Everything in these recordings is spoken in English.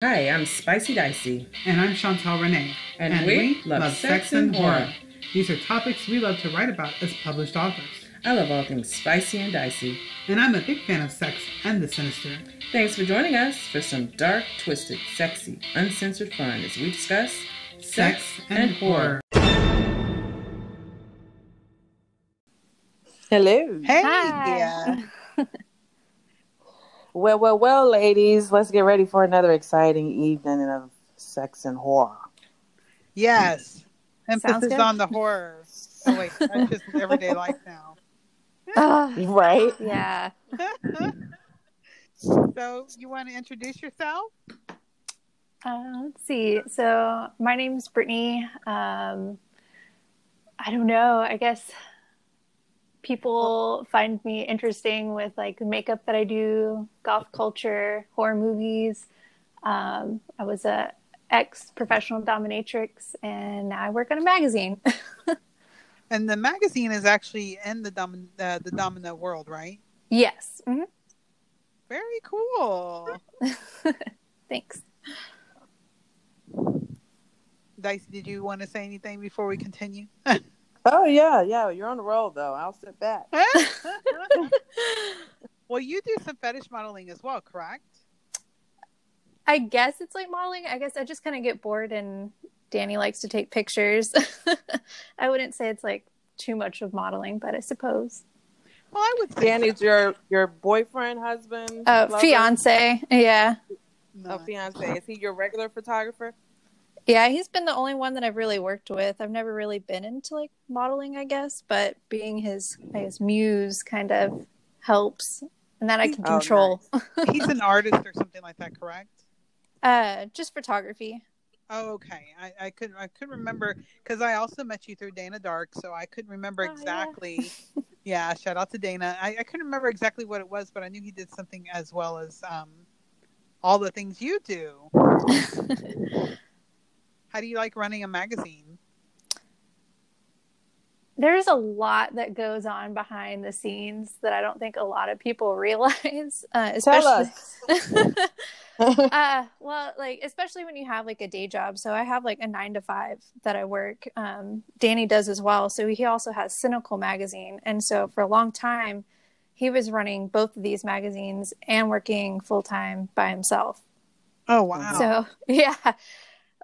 Hi, I'm Spicy Dicey. And I'm Chantal Renee. And we love sex and horror. These are topics we love to write about as published authors. I love all things spicy and dicey. And I'm a big fan of sex and the sinister. Thanks for joining us for some dark, twisted, sexy, uncensored fun as we discuss sex, and, horror. Hello. Hey. Hi. Well, well, well, ladies, let's get ready for another exciting evening of sex and horror. Yes. Sounds Emphasis on the horror. Oh wait, that's just everyday life now. Ugh, Right? yeah. so you want to introduce yourself? Uh, let's see. So my name's Brittany. Um, I don't know. I guess people find me interesting with like makeup that I do, goth culture, horror movies. Um, I was a ex professional dominatrix, and now I work on a magazine. And the magazine is actually in the dom- uh, the Domino world, right? yes. hmm Very cool. Thanks. Dice, did you want to say anything before we continue? Oh, yeah, yeah. You're on the roll, though. I'll sit back. well, you do some fetish modeling as well, correct? I guess it's like modeling. I guess I just kind of get bored and Danny likes to take pictures. I wouldn't say it's like too much of modeling, but I suppose. Well, I would say Danny's your your boyfriend, husband, Uh, lover? fiance. Yeah. no. Oh, fiance. Is he your regular photographer? Yeah, he's been the only one that I've really worked with. I've never really been into like modeling, I guess, but being his, I guess, muse kind of helps. And that I can Oh, control. He's an artist or something like that, correct? Uh, just photography. Oh, okay. I, I could I could remember because I also met you through Dana Dark, so I couldn't remember Oh, yeah. exactly. yeah. shout out to Dana. I, I couldn't remember exactly what it was, but I knew he did something as well as um, all the things you do. How do you like running a magazine? There's a lot that goes on behind the scenes that I don't think a lot of people realize. Uh, especially, Tell us. uh well like especially when you have like a day job so i have like a nine to five that i work um danny does as well so he also has cynical magazine and so for a long time he was running both of these magazines and working full-time by himself Oh wow! so yeah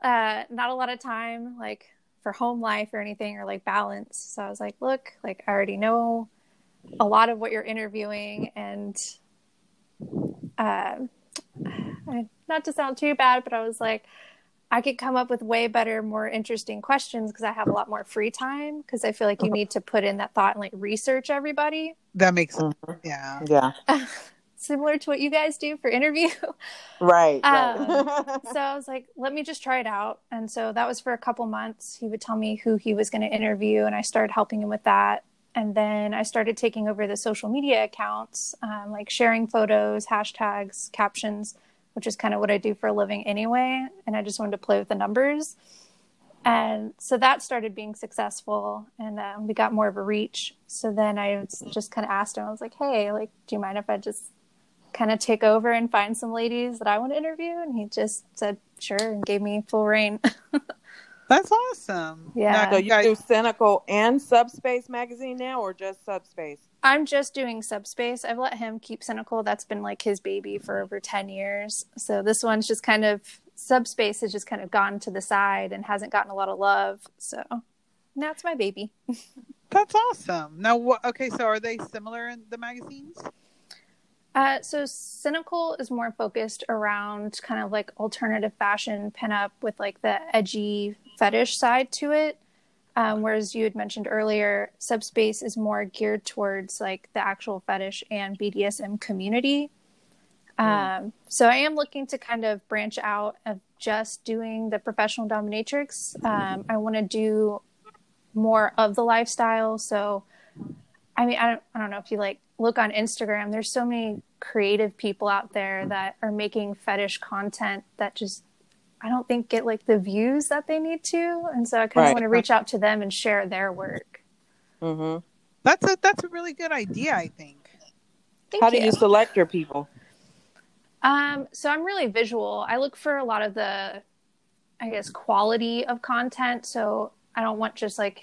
uh not a lot of time like for home life or anything or like balance so i was like look like i already know a lot of what you're interviewing and uh, I- not to sound too bad but i was like i could come up with way better more interesting questions because i have a lot more free time because i feel like you need to put in that thought and like research everybody that makes Mhm. yeah. Yeah. similar to what you guys do for interview Right. Um, right. so I was like, let me just try it out. And so that was for a couple months. He would tell me who he was going to interview, and I started helping him with that. And then I started taking over the social media accounts, um, like sharing photos, hashtags, captions, which is kind of what I do for a living anyway. And I just wanted to play with the numbers. And so that started being successful, and um, we got more of a reach. So then I was just kind of asked him, I was like, hey, like, do you mind if I just kind of take over and find some ladies that I want to interview? And he just said, sure, and gave me full reign. That's awesome. Yeah. Now, so you you guys- do Cynical and Subspace magazine now, or just Subspace? I'm just doing Subspace. I've let him keep Cynical. That's been like his baby for over 10 years. So this one's just kind of, Subspace has just kind of gone to the side and hasn't gotten a lot of love. So now it's my baby. That's awesome. Now, what? Okay, so are they similar in the magazines? Uh, so Cynical is more focused around kind of like alternative fashion pinup with like the edgy fetish side to it. Um, whereas you had mentioned earlier, Subspace is more geared towards like the actual fetish and BDSM community. Um, so I am looking to kind of branch out of just doing the professional dominatrix. Um, I want to do more of the lifestyle. So, I mean, I don't, I don't know if you like look on Instagram, there's so many creative people out there that are making fetish content that just I don't think get like the views that they need to. And so I kind of Right. want to reach out to them and share their work. Mm-hmm. That's a that's a really good idea. I think. Thank How do you. you select your people? Um, so I'm really visual. I look for a lot of the, I guess, quality of content. So I don't want just like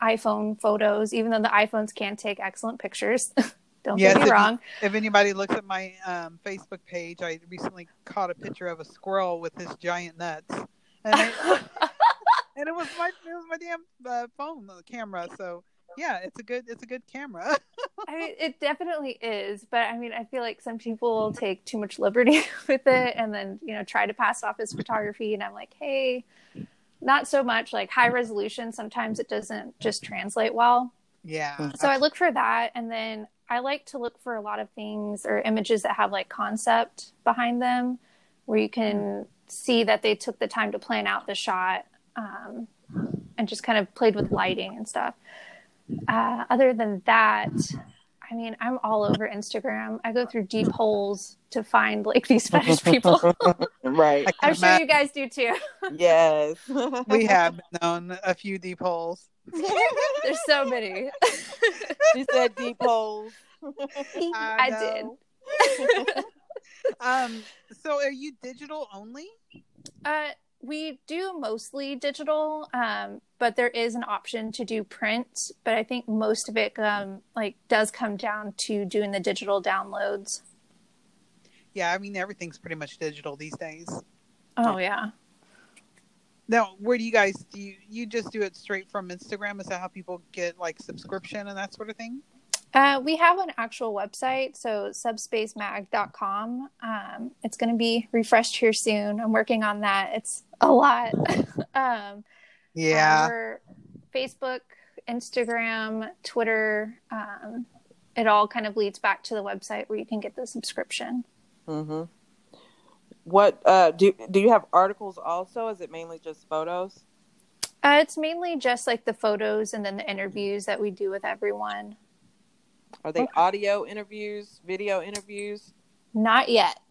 iPhone photos, even though the iPhones can take excellent pictures. don't Yes, get if me you- wrong. If anybody looks at my um, Facebook page, I recently caught a picture of a squirrel with his giant nuts, and it, and it was my it was my damn uh, phone the camera. So yeah, it's a good it's a good camera. I mean, it definitely is, but I mean, I feel like some people take too much liberty with it and then, you know, try to pass off as photography. And I'm like, hey, not so much like high resolution. Sometimes it doesn't just translate well. yeah. So I look for that. And then I like to look for a lot of things or images that have like concept behind them where you can see that they took the time to plan out the shot um, and just kind of played with lighting and stuff. Uh, other than that, I mean, I'm all over Instagram. I go through deep holes to find like these fetish people. right. I can I'm sure you guys do too. Yes. we have known a few deep holes. There's so many. she said deep holes. I, did. Um. So are you digital only? Uh, we do mostly digital, um, but there is an option to do print. But I think most of it, um, like, does come down to doing the digital downloads. Yeah. I mean, everything's pretty much digital these days. Oh yeah, Now, where do you guys do you, you just do it straight from Instagram? Is that how people get like subscription and that sort of thing? uh, we have an actual website, so subspacemag.com. Um, it's going to be refreshed here soon. I'm working on that. It's a lot. um, Yeah. Our Facebook, Instagram, Twitter, um, it all kind of leads back to the website where you can get the subscription. hmm What uh, do do you have articles also? Is it mainly just photos? Uh, it's mainly just like the photos and then the interviews that we do with everyone. Are they audio interviews, video interviews? Not yet.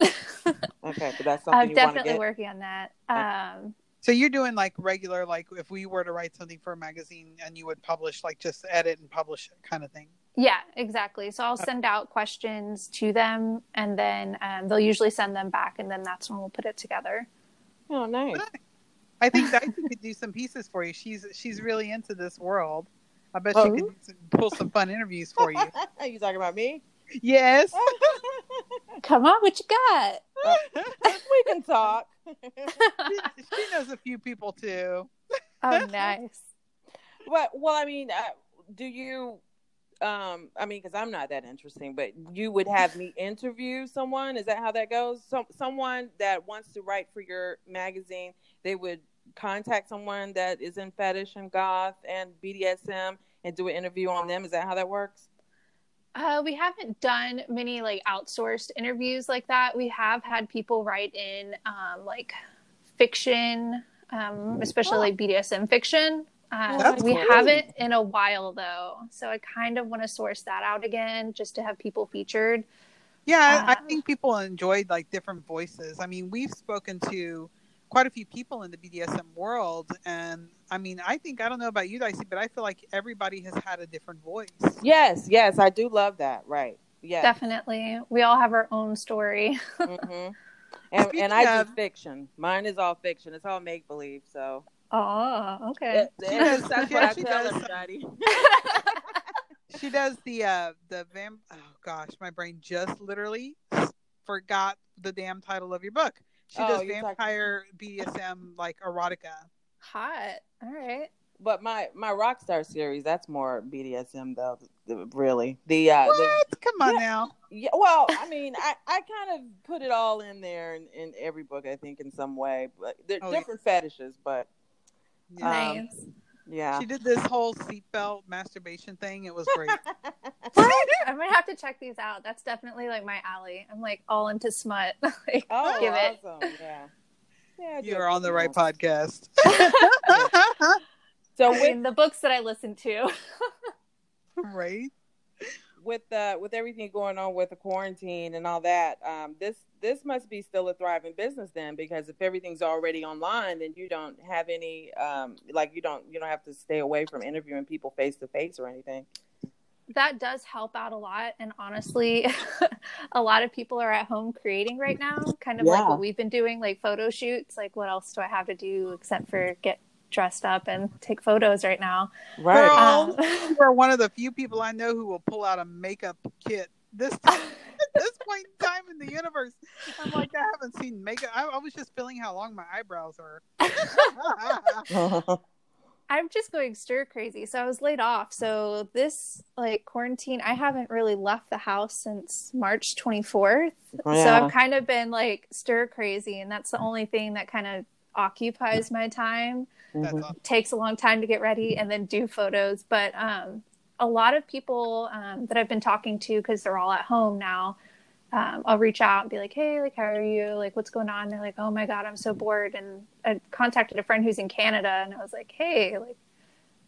Okay, but that's something I'm you want to definitely get. working on that. Um, So you're doing like regular, like if we were to write something for a magazine and you would publish, like just edit and publish it kind of thing. Yeah, exactly. So I'll send out questions to them and then um, they'll usually send them back and then that's when we'll put it together. Oh, nice. I think Dicey could do some pieces for you. She's she's really into this world. I bet Oh. she could some, pull some fun interviews for you. Are you talking about me? yes. Come on, what you got? we can talk. she, she knows a few people too. Oh, nice. But well, I mean, uh, do you? Um, I mean, because I'm not that interesting, but you would have me interview someone. Is that how that goes? Some someone that wants to write for your magazine, they would contact someone that is in fetish and goth and BDSM and do an interview on them. Is that how that works? Uh, we haven't done many like outsourced interviews like that. We have had people write in um, like fiction, um, especially like BDSM fiction. Uh, That's we cool. haven't in a while though, so I kind of want to source that out again just to have people featured. Yeah, I, I Uh, think people enjoyed like different voices. I mean, we've spoken to quite a few people in the BDSM world, and I mean, I think I don't know about you, Dicey, but I feel like everybody has had a different voice. Yes, yes, I do love that. Right. Yeah. Definitely, we all have our own story. hmm And, and I of- do fiction. Mine is all fiction. It's all make believe. So Oh, okay. it- it- that's what I She tell does. everybody. She does the uh the vamp. Oh gosh, my brain just literally forgot the damn title of your book. She Oh, does you're talking- vampire BDSM like erotica. Hot. All right. But my my Rockstar series, that's more BDSM though. th- Really, the uh, the, What? Come on now. yeah. Well, I mean, I I kind of put it all in there in, in every book, I think, in some way. But they're Oh, yeah. different fetishes, but Yeah. Um, nice. yeah. She did this whole seatbelt masturbation thing. It was great. I'm gonna have to check these out. That's definitely like my alley. I'm like all into smut. like, oh, give it. awesome! Yeah. Yeah, you are on the right podcast. So I with mean, the books that I listen to. right? With uh, with everything going on with the quarantine and all that, um, this this must be still a thriving business then, because if everything's already online, then you don't have any um, like you don't you don't have to stay away from interviewing people face to face or anything. that does help out a lot. And honestly, a lot of people are at home creating right now, kind of like what we've been doing, like photo shoots. Like, what else do I have to do except for get dressed up and take photos right now? Right. Girl, Um, you are one of the few people I know who will pull out a makeup kit this time, at this point in time in the universe. I'm like, I haven't seen makeup. I, I was just feeling how long my eyebrows are. I'm just going stir crazy. So I was laid off. So this like quarantine, I haven't really left the house since March 24th. So I've kind of been like stir crazy, and that's the only thing that kind of occupies my time. That's Mhm. Takes a long time to get ready and then do photos. But um, a lot of people um, that I've been talking to, because they're all at home now, um, I'll reach out and be like, "Hey, like, how are you? Like, what's going on?" they're like, "Oh my god, I'm so bored." And I contacted a friend who's in Canada, and I was like, "Hey, like,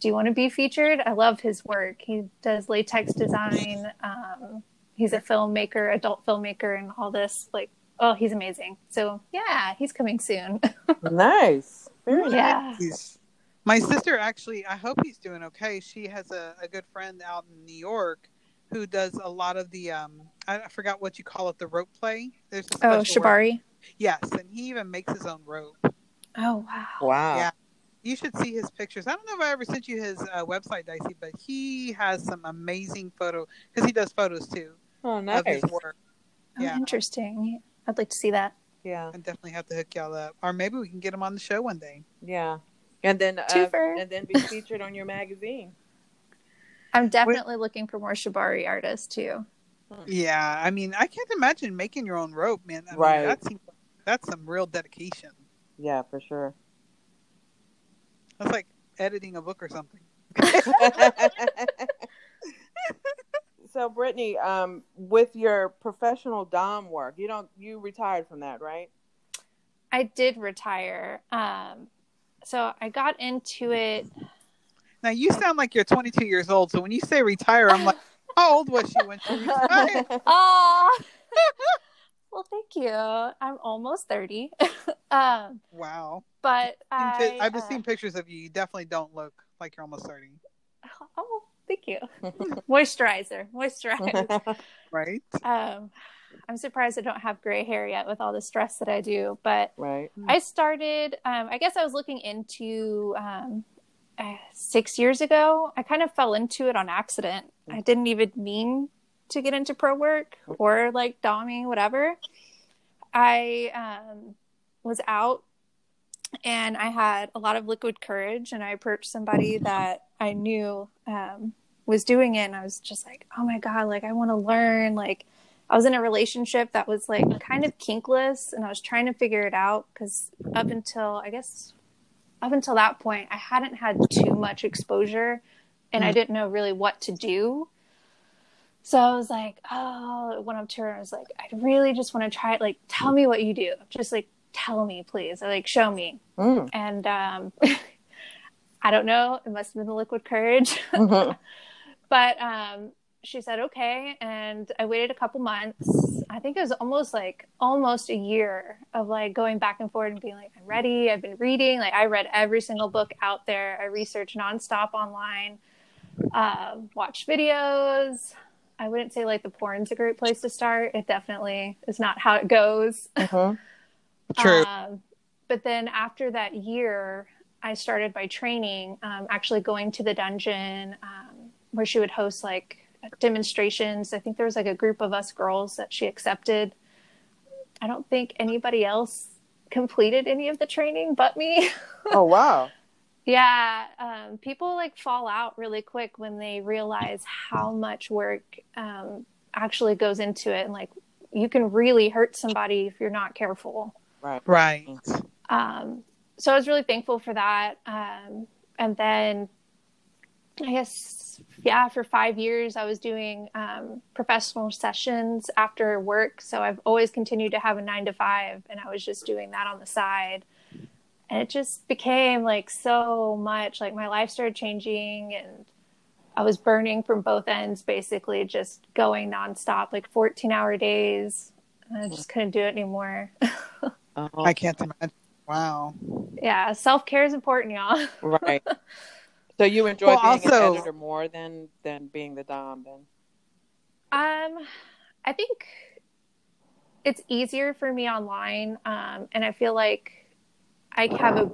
do you want to be featured?" I love his work. He does latex design. Um, he's a filmmaker, adult filmmaker, and all this. Like, oh, he's amazing. So yeah, he's coming soon. nice. Very yeah. He's- My sister actually, I hope he's doing okay. She has a, a good friend out in New York who does a lot of the um I I forgot what you call it, the rope play. There's a Oh, special rope. Shibari. Yes, and he even makes his own rope. Oh wow. Wow. Yeah. You should see his pictures. I don't know if I ever sent you his uh, website, Dicey, but he has some amazing photo because he does photos too Oh, nice. of nice. his work. Oh, Yeah. interesting. I'd like to see that. Yeah. I definitely have to hook y'all up, or maybe we can get him on the show one day. Yeah. And then uh, and then be featured on your magazine. I'm definitely looking for more Shibari artists too. Yeah, I mean, I can't imagine making your own rope, man. I mean, Right. That seems, that's some real dedication. Yeah, for sure. That's like editing a book or something. so Brittany, um, with your professional dom work, you don't you retired from that, right? I did retire. Um, so I got into it. Now you sound like you're 22 years old, so when you say retire, I'm like, how old was she when she retired? Oh, well, thank you. I'm almost 30. um, Wow. but I, I've just uh, seen pictures of you. You definitely don't look like you're almost 30, Oh, thank you. moisturizer, moisturizer. right? um, I'm surprised I don't have gray hair yet with all the stress that I do. But right. I started, um, I guess I was looking into um, uh, six years ago. I kind of fell into it on accident. I didn't even mean to get into pro work or like doming, whatever. I um, was out and I had a lot of liquid courage, and I approached somebody that I knew um, was doing it, and I was just like, oh my God, like I want to learn. Like, I was in a relationship that was like kind of kinkless, and I was trying to figure it out because up until I guess up until that point, I hadn't had too much exposure, and I didn't know really what to do. So I was like, oh, when I went up to her and I was like, I really just want to try it. Like, tell me what you do. Just like, tell me, please. Or like, show me. Mm. And um, I don't know. It must have been the liquid courage. Mhm. but um, she said okay and i waited a couple months i think it was almost like almost a year of like going back and forth and being like i'm ready i've been reading like i read every single book out there i researched nonstop online uh, watched videos i wouldn't say like the porn's a great place to start it definitely is not how it goes Mhm. True. um, but then after that year, I started by training, um, actually going to the dungeon um, where she would host like demonstrations. I think there was like a group of us girls that she accepted. I don't think anybody else completed any of the training but me. Oh wow. Yeah, um, people like fall out really quick when they realize how much work um, actually goes into it, and like you can really hurt somebody if you're not careful. Right. Right. Um, so I was really thankful for that. Um, and then I guess, yeah, for five years, I was doing um, professional sessions after work. So I've always continued to have a nine to five, and I was just doing that on the side. And it just became like so much. Like my life started changing, and I was burning from both ends, basically just going nonstop, like 14 hour days. And I just couldn't do it anymore. Oh, I can't imagine. Wow. yeah, self care is important, y'all. right. So you enjoy Well, being also- an editor more than than being the dom then? Um, I think it's easier for me online, um, and I feel like I have a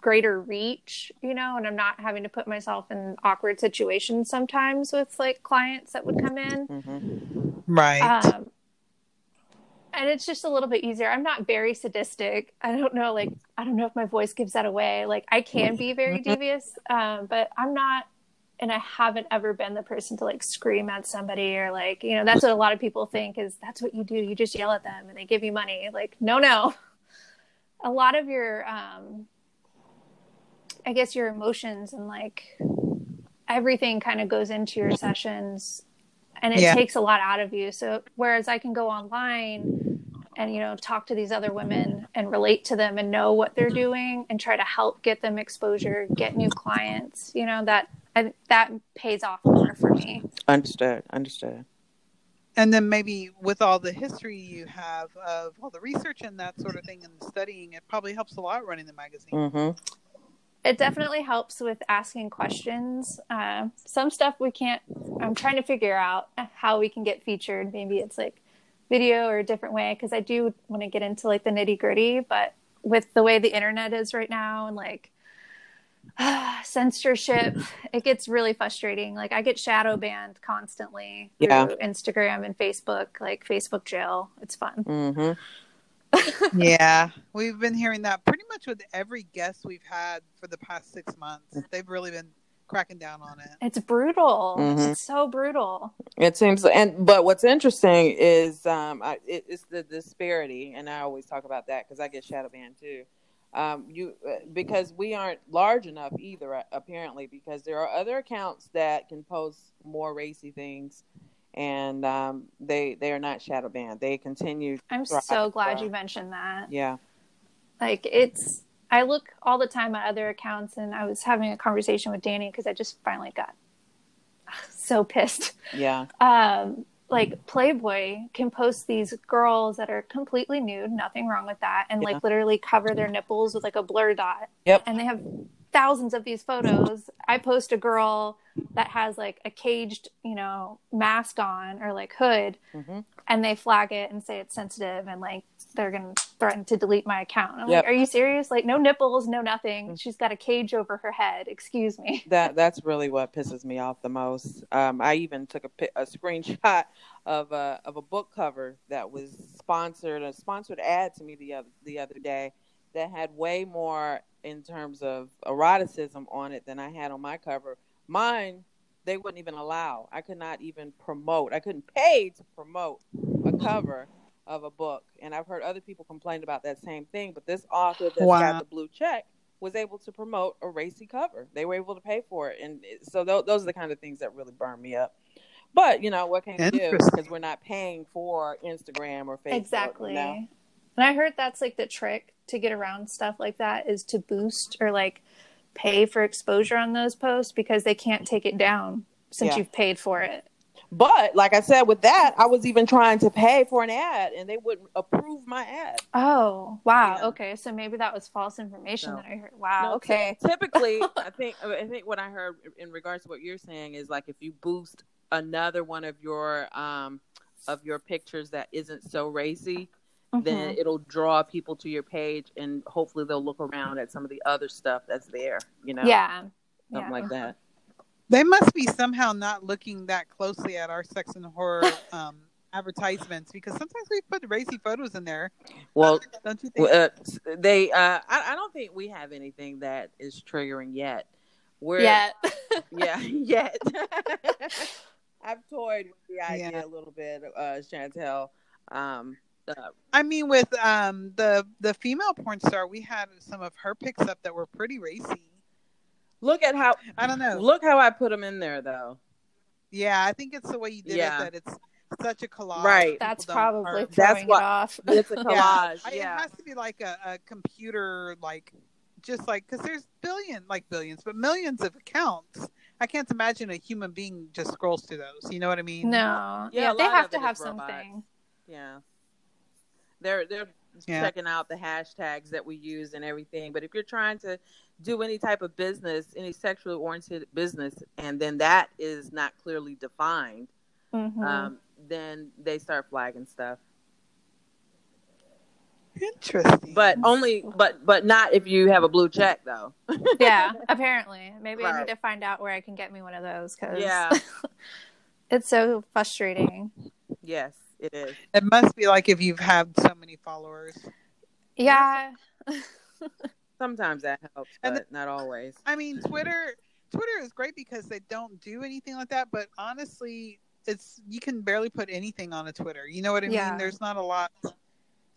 greater reach, you know, and I'm not having to put myself in awkward situations sometimes with like clients that would come in. Mm-hmm. Right. Um, and it's just a little bit easier. I'm not very sadistic. I don't know, like, I don't know if my voice gives that away. Like, I can be very devious, um, but I'm not, and I haven't ever been the person to like scream at somebody or like, you know, that's what a lot of people think is that's what you do. You just yell at them and they give you money. Like, no, no. A lot of your, um, I guess your emotions and like everything kind of goes into your sessions and it Yeah. takes a lot out of you. So whereas I can go online and you know talk to these other women and relate to them and know what they're doing and try to help get them exposure, get new clients, you know that I, that pays off more for me. Understood. Understood. and then maybe with all the history you have of all the research and that sort of thing and studying, it probably helps a lot running the magazine. Mm-hmm. It definitely helps with asking questions. Uh, some stuff we can't. I'm trying to figure out how we can get featured. Maybe it's like video or a different way because I do want to get into like the nitty gritty. But with the way the internet is right now and like censorship, it gets really frustrating. Like I get shadow banned constantly through Yeah. Instagram and Facebook, like Facebook jail. It's fun. Mm-hmm. Yeah, we've been hearing that pretty much with every guest we've had for the past six months. They've really been cracking down on it. It's brutal. Mhm. It's so brutal. It seems, and but what's interesting is um, I, it, it's the disparity, and I always talk about that because I get shadow banned too. Um, you uh, because we aren't large enough either, uh, apparently, because there are other accounts that can post more racy things, and um, they they are not shadow banned. They continue. I'm so glad you mentioned that. Yeah. Like it's I look all the time at other accounts and I was having a conversation with Danny because I just finally got so pissed. Yeah. Um like Playboy can post these girls that are completely nude, nothing wrong with that, and Yeah. like literally cover their nipples with like a blur dot. Yep. And they have thousands of these photos. I post a girl that has like a caged, you know, mask on or like hood hmm and they flag it and say it's sensitive and like they're gonna threaten to delete my account. I'm Yep. like, are you serious? Like no nipples, no nothing. Mm. She's got a cage over her head. Excuse me. That that's really what pisses me off the most. Um, I even took a, a screenshot of a of a book cover that was sponsored a sponsored ad to me the other the other day that had way more in terms of eroticism on it than I had on my cover. Mine they wouldn't even allow. I could not even promote. I couldn't pay to promote a cover of a book. And I've heard other people complain about that same thing. But this author that Wow. got the blue check was able to promote a racy cover. They were able to pay for it, and so th- those are the kind of things that really burn me up. But you know what can you do? Because we're not paying for Instagram or Facebook. exactly. You know? And I heard that's like the trick to get around stuff like that is to boost or like pay for exposure on those posts because they can't take it down since Yeah. you've paid for it. But like I said, with that, I was even trying to pay for an ad, and they wouldn't approve my ad. Oh, wow. Yeah. Okay. So maybe that was false information No. that I heard. Wow. No, okay. ty- Typically, I think I think what I heard in regards to what you're saying is like if you boost another one of your um of your pictures that isn't so racy, then Mhm. it'll draw people to your page, and hopefully they'll look around at some of the other stuff that's there. You know, Yeah. something Yeah. like that. They must be somehow not looking that closely at our sex and horror um, advertisements because sometimes we put racy photos in there. Well, don't you think? Uh, they uh I, I don't think we have anything that is triggering yet we're Yeah. yeah yet i've toyed with the idea Yeah. a little bit uh chantel um uh, I mean, with um, the the female porn star, we had some of her pics up that were pretty racy. look at how I don't know. look how i put them in there though Yeah, I think it's the way you did Yeah. it that it's such a collage. Right. That's People don't- probably That's throwing what- it off. it's a Yeah. collage I- yeah, It has to be like a, a computer, like just like because there's billion, like billions, but millions of accounts. I can't imagine a human being just scrolls through those. You know what I mean? No. Yeah, Yeah, they have to have robots. something. yeah they're they're Yeah. checking out the hashtags that we use and everything. But if you're trying to do any type of business, any sexually oriented business, and then that is not clearly defined, Mhm. um, then they start flagging stuff. Interesting. But only, but but not if you have a blue check though. yeah, apparently. Maybe I need to find out where I can get me one of those because Yeah. it's so frustrating. Yes, it is. it must be like if you've had so many followers. Yeah. Sometimes that helps, And but not always. I mean, Twitter Twitter is great because they don't do anything like that. But honestly, it's you can barely put anything on a Twitter. You know what I Yeah. mean? There's not a lot,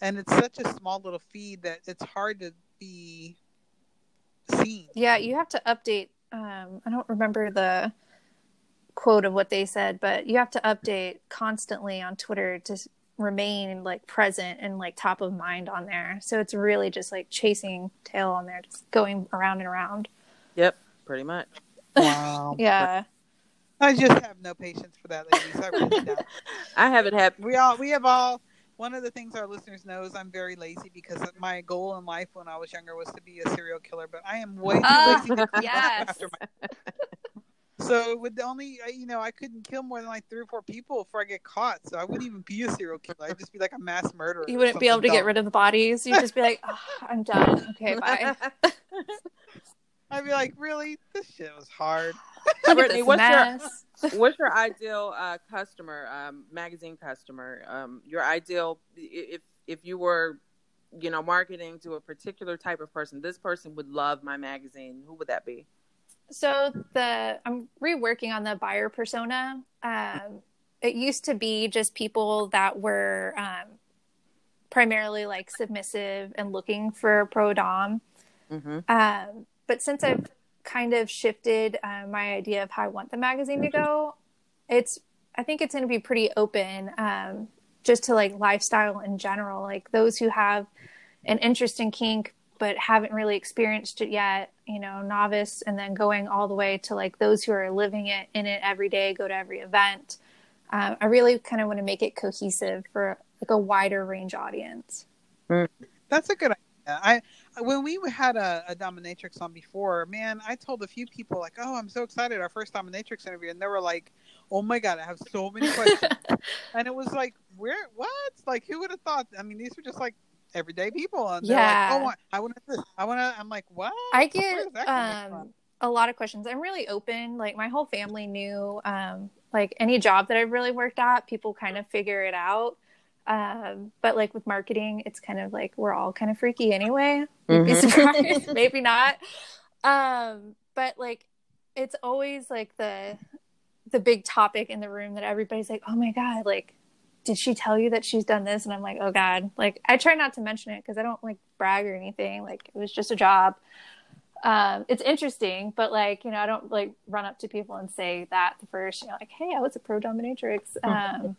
and it's such a small little feed that it's hard to be seen. Yeah, you have to update. Um, I don't remember the quote of what they said, but you have to update constantly on Twitter to remain like present and like top of mind on there. So it's really just like chasing tail on there, just going around and around. Yep, pretty much. Wow. Yeah. I just have no patience for that, ladies. I really don't. I haven't had. We all we have all. One of the things our listeners know is I'm very lazy because my goal in life when I was younger was to be a serial killer, but I am way too Ah, lazy to clean up yes. after my So with the only, you know, I couldn't kill more than like three or four people before I get caught. So I wouldn't even be a serial killer. I'd just be like a mass murderer. You wouldn't be able to get rid of the bodies. You'd just be like, oh, I'm done. Okay, bye. I'd be like, really? This shit was hard. Brittany, this what's your- What's your ideal uh, customer, um, magazine customer? Um, your ideal, if if you were, you know, marketing to a particular type of person, this person would love my magazine. Who would that be? So the I'm reworking on the buyer persona. Um, it used to be just people that were um, primarily like submissive and looking for pro dom. Mm-hmm. Um, but since I've kind of shifted uh, my idea of how I want the magazine to go, it's I think it's going to be pretty open, um, just to like lifestyle in general. Like those who have an interest in kink but haven't really experienced it yet, you know, novice, and then going all the way to like those who are living it in it every day, go to every event. Um, I really kind of want to make it cohesive for like a wider range audience. That's a good idea. I when we had a, a dominatrix on before, man, I told a few people like, "Oh, I'm so excited! Our first dominatrix interview," and they were like, "Oh my god, I have so many questions," and it was like, "Where? What? Like, who would have thought?" I mean, these were just like everyday people, and they're Yeah. like, "Oh, I want to. I want to." I'm like, "What?" I get um, a lot of questions. I'm really open. Like my whole family knew, um, like any job that I've really worked at, people kind of figure it out. Um, but like with marketing, it's kind of like we're all kind of freaky anyway. Be Mhm. surprised, maybe not. Um, but like it's always like the the big topic in the room that everybody's like, oh my god, like did she tell you that she's done this? And I'm like, oh god. Like I try not to mention it because I don't like brag or anything. Like it was just a job um, it's interesting, but like, you know, I don't like run up to people and say that the first, you know, like, hey, I was a pro dominatrix. Um,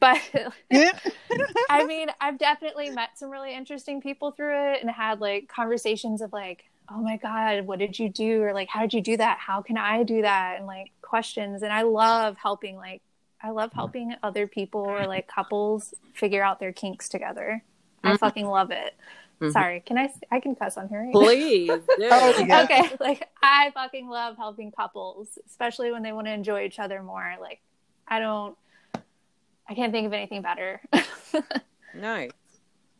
but I mean, I've definitely met some really interesting people through it and had like conversations of like, oh my God, what did you do? Or like, how did you do that? How can I do that? And like questions. And I love helping, like, I love helping other people or like couples figure out their kinks together. I Mhm. fucking love it. Mhm. Sorry, can I? I can cuss on here. right? Please. Oh, yeah. Okay, like I fucking love helping couples, especially when they want to enjoy each other more. Like I don't, I can't think of anything better. nice.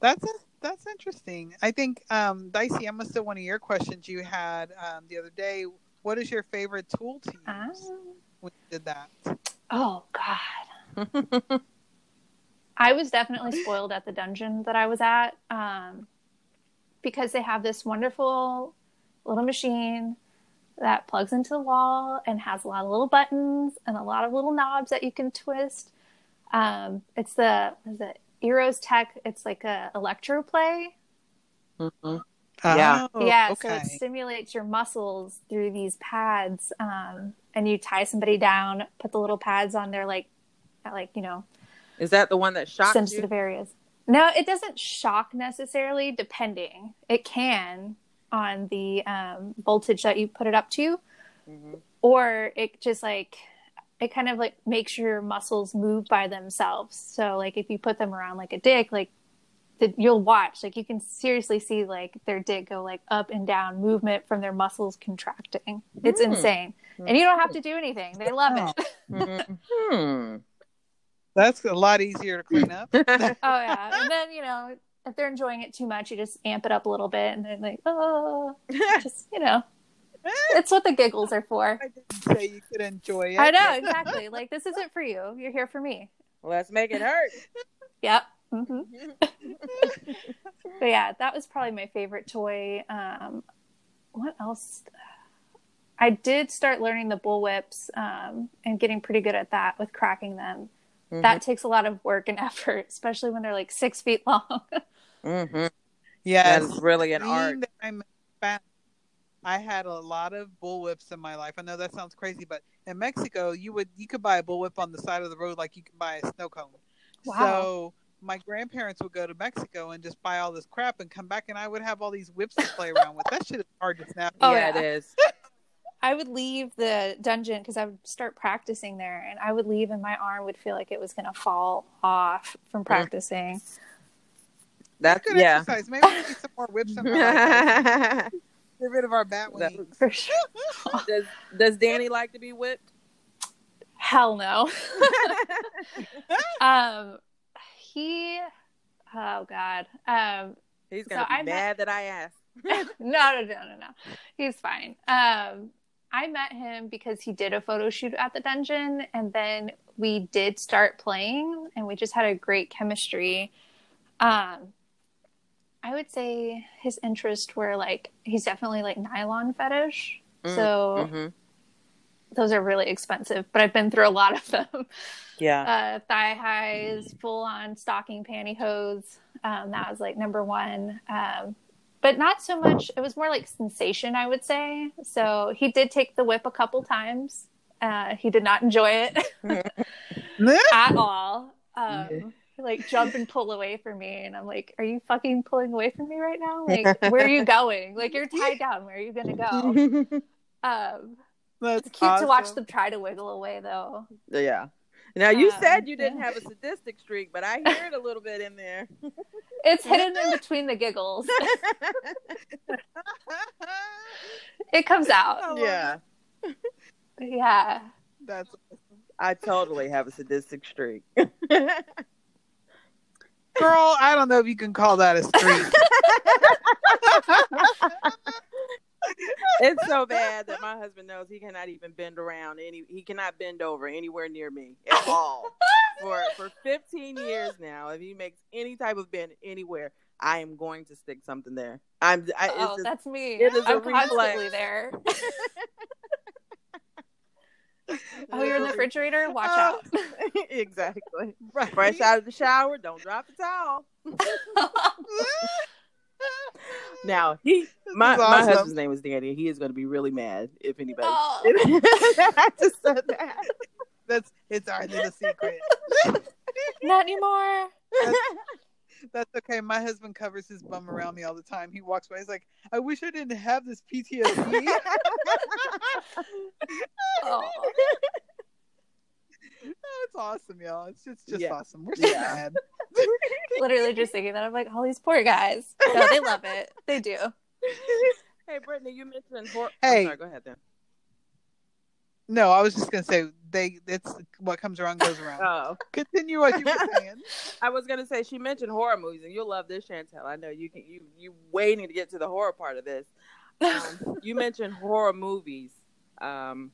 That's that's interesting. I think, um, Dicey, I'm still one of your questions you had um, the other day. What is your favorite tool to use Ah. When you did that? oh God, I was definitely spoiled at the dungeon that I was at, um, because they have this wonderful little machine that plugs into the wall and has a lot of little buttons and a lot of little knobs that you can twist. Um, it's the what is it ErosTek? It's like a electroplay. Mhm. Yeah. Oh, yeah, so okay. it stimulates your muscles through these pads, um, and you tie somebody down, put the little pads on their like, like you know, Is that the one that shocks you? sensitive areas. No, it doesn't shock necessarily. Depending, it can on the um, voltage that you put it up to, Mhm. or it just like it kind of like makes your muscles move by themselves. So like if you put them around like a dick, like that you'll watch. Like you can seriously see like their dick go like up and down movement from their muscles contracting. It's Hmm. insane. And you don't have to do anything. They love it. Hmm. That's a lot easier to clean up. oh yeah. And then you know if they're enjoying it too much you just amp it up a little bit and then like oh. Just you know it's what the giggles are for. I didn't say you could enjoy it. i know exactly. Like this isn't for you. You're here for me. Let's make it hurt. yep hmm but yeah that was probably my favorite toy um what else i did start learning the bullwhips um and getting pretty good at that with cracking them that takes a lot of work and effort especially when they're like six feet long hmm Yes. That's really an Being art. I'm fat, I had a lot of bullwhips in my life. I know that sounds crazy, but in Mexico, you would you could buy a bullwhip on the side of the road like you can buy a snow cone. Wow. So my grandparents would go to Mexico and just buy all this crap and come back, and I would have all these whips to play around with. That shit is hard to snap. Oh, yeah, yeah. it is. I would leave the dungeon because I would start practicing there, and I would leave, and my arm would feel like it was going to fall off from practicing. That's Good yeah. exercise. Maybe we need some more whips in. Get rid of our bat That- wings. For sure. does Does Danny like to be whipped? Hell no. um, he, oh god. Um, He's So gonna be I met- mad that I asked. no, no, no, no, no. He's fine. Um, I met him because he did a photo shoot at the dungeon, and then we did start playing, and we just had a great chemistry. Um, I would say his interests were like he's definitely like nylon fetish, Mm, so Mhm. those are really expensive. But I've been through a lot of them. Yeah. uh, thigh highs, full on stocking pantyhose. Um, that was like number one. Um, but not so much. It was more like sensation, I would say. So he did take the whip a couple times. Uh, he did not enjoy it at all. Um, like jump and pull away from me, and I'm like, "Are you fucking pulling away from me right now? Like, where are you going? Like, you're tied down. Where are you gonna go?" Um, That's it's cute to watch them try to wiggle away, though. yeah. Now you Um, said you didn't yeah. have a sadistic streak, but I hear it a little bit in there. It's hidden in between the giggles. It comes out. I yeah. Yeah. That's I totally have a sadistic streak. girl. I don't know if you can call that a streak. it's so bad that my husband knows he cannot even bend around any he cannot bend over anywhere near me at all. for for 15 years now, if he makes any type of bend anywhere, I am going to stick something there. I'm I, oh, just- that's me. it is a I'm constantly there. oh, you're in the refrigerator? Watch Oh, out. exactly. right. Fresh out of the shower, don't drop the towel. Now he my is my husband's name is Danny. He is going to be really mad if anybody. Oh. I just said that. That's it's our little secret. Not anymore. That's okay. My husband covers his bum around me all the time. He walks by. He's like, "I wish I didn't have this PTSD." Oh. Oh, it's awesome, y'all. It's just just Yeah. awesome. We're so Yeah. mad. Literally just thinking that. I'm like, oh, these poor guys. No, they love it. They do. hey, Brittany, you mentioned. Hor- Hey. I'm sorry, go ahead then. No, I was just gonna say they. It's what comes around goes around. Oh, Continue what you were saying. I was gonna say she mentioned horror movies, and you'll love this, Chantel. I know you can. You you waiting to get to the horror part of this. Um, you mentioned horror movies, um,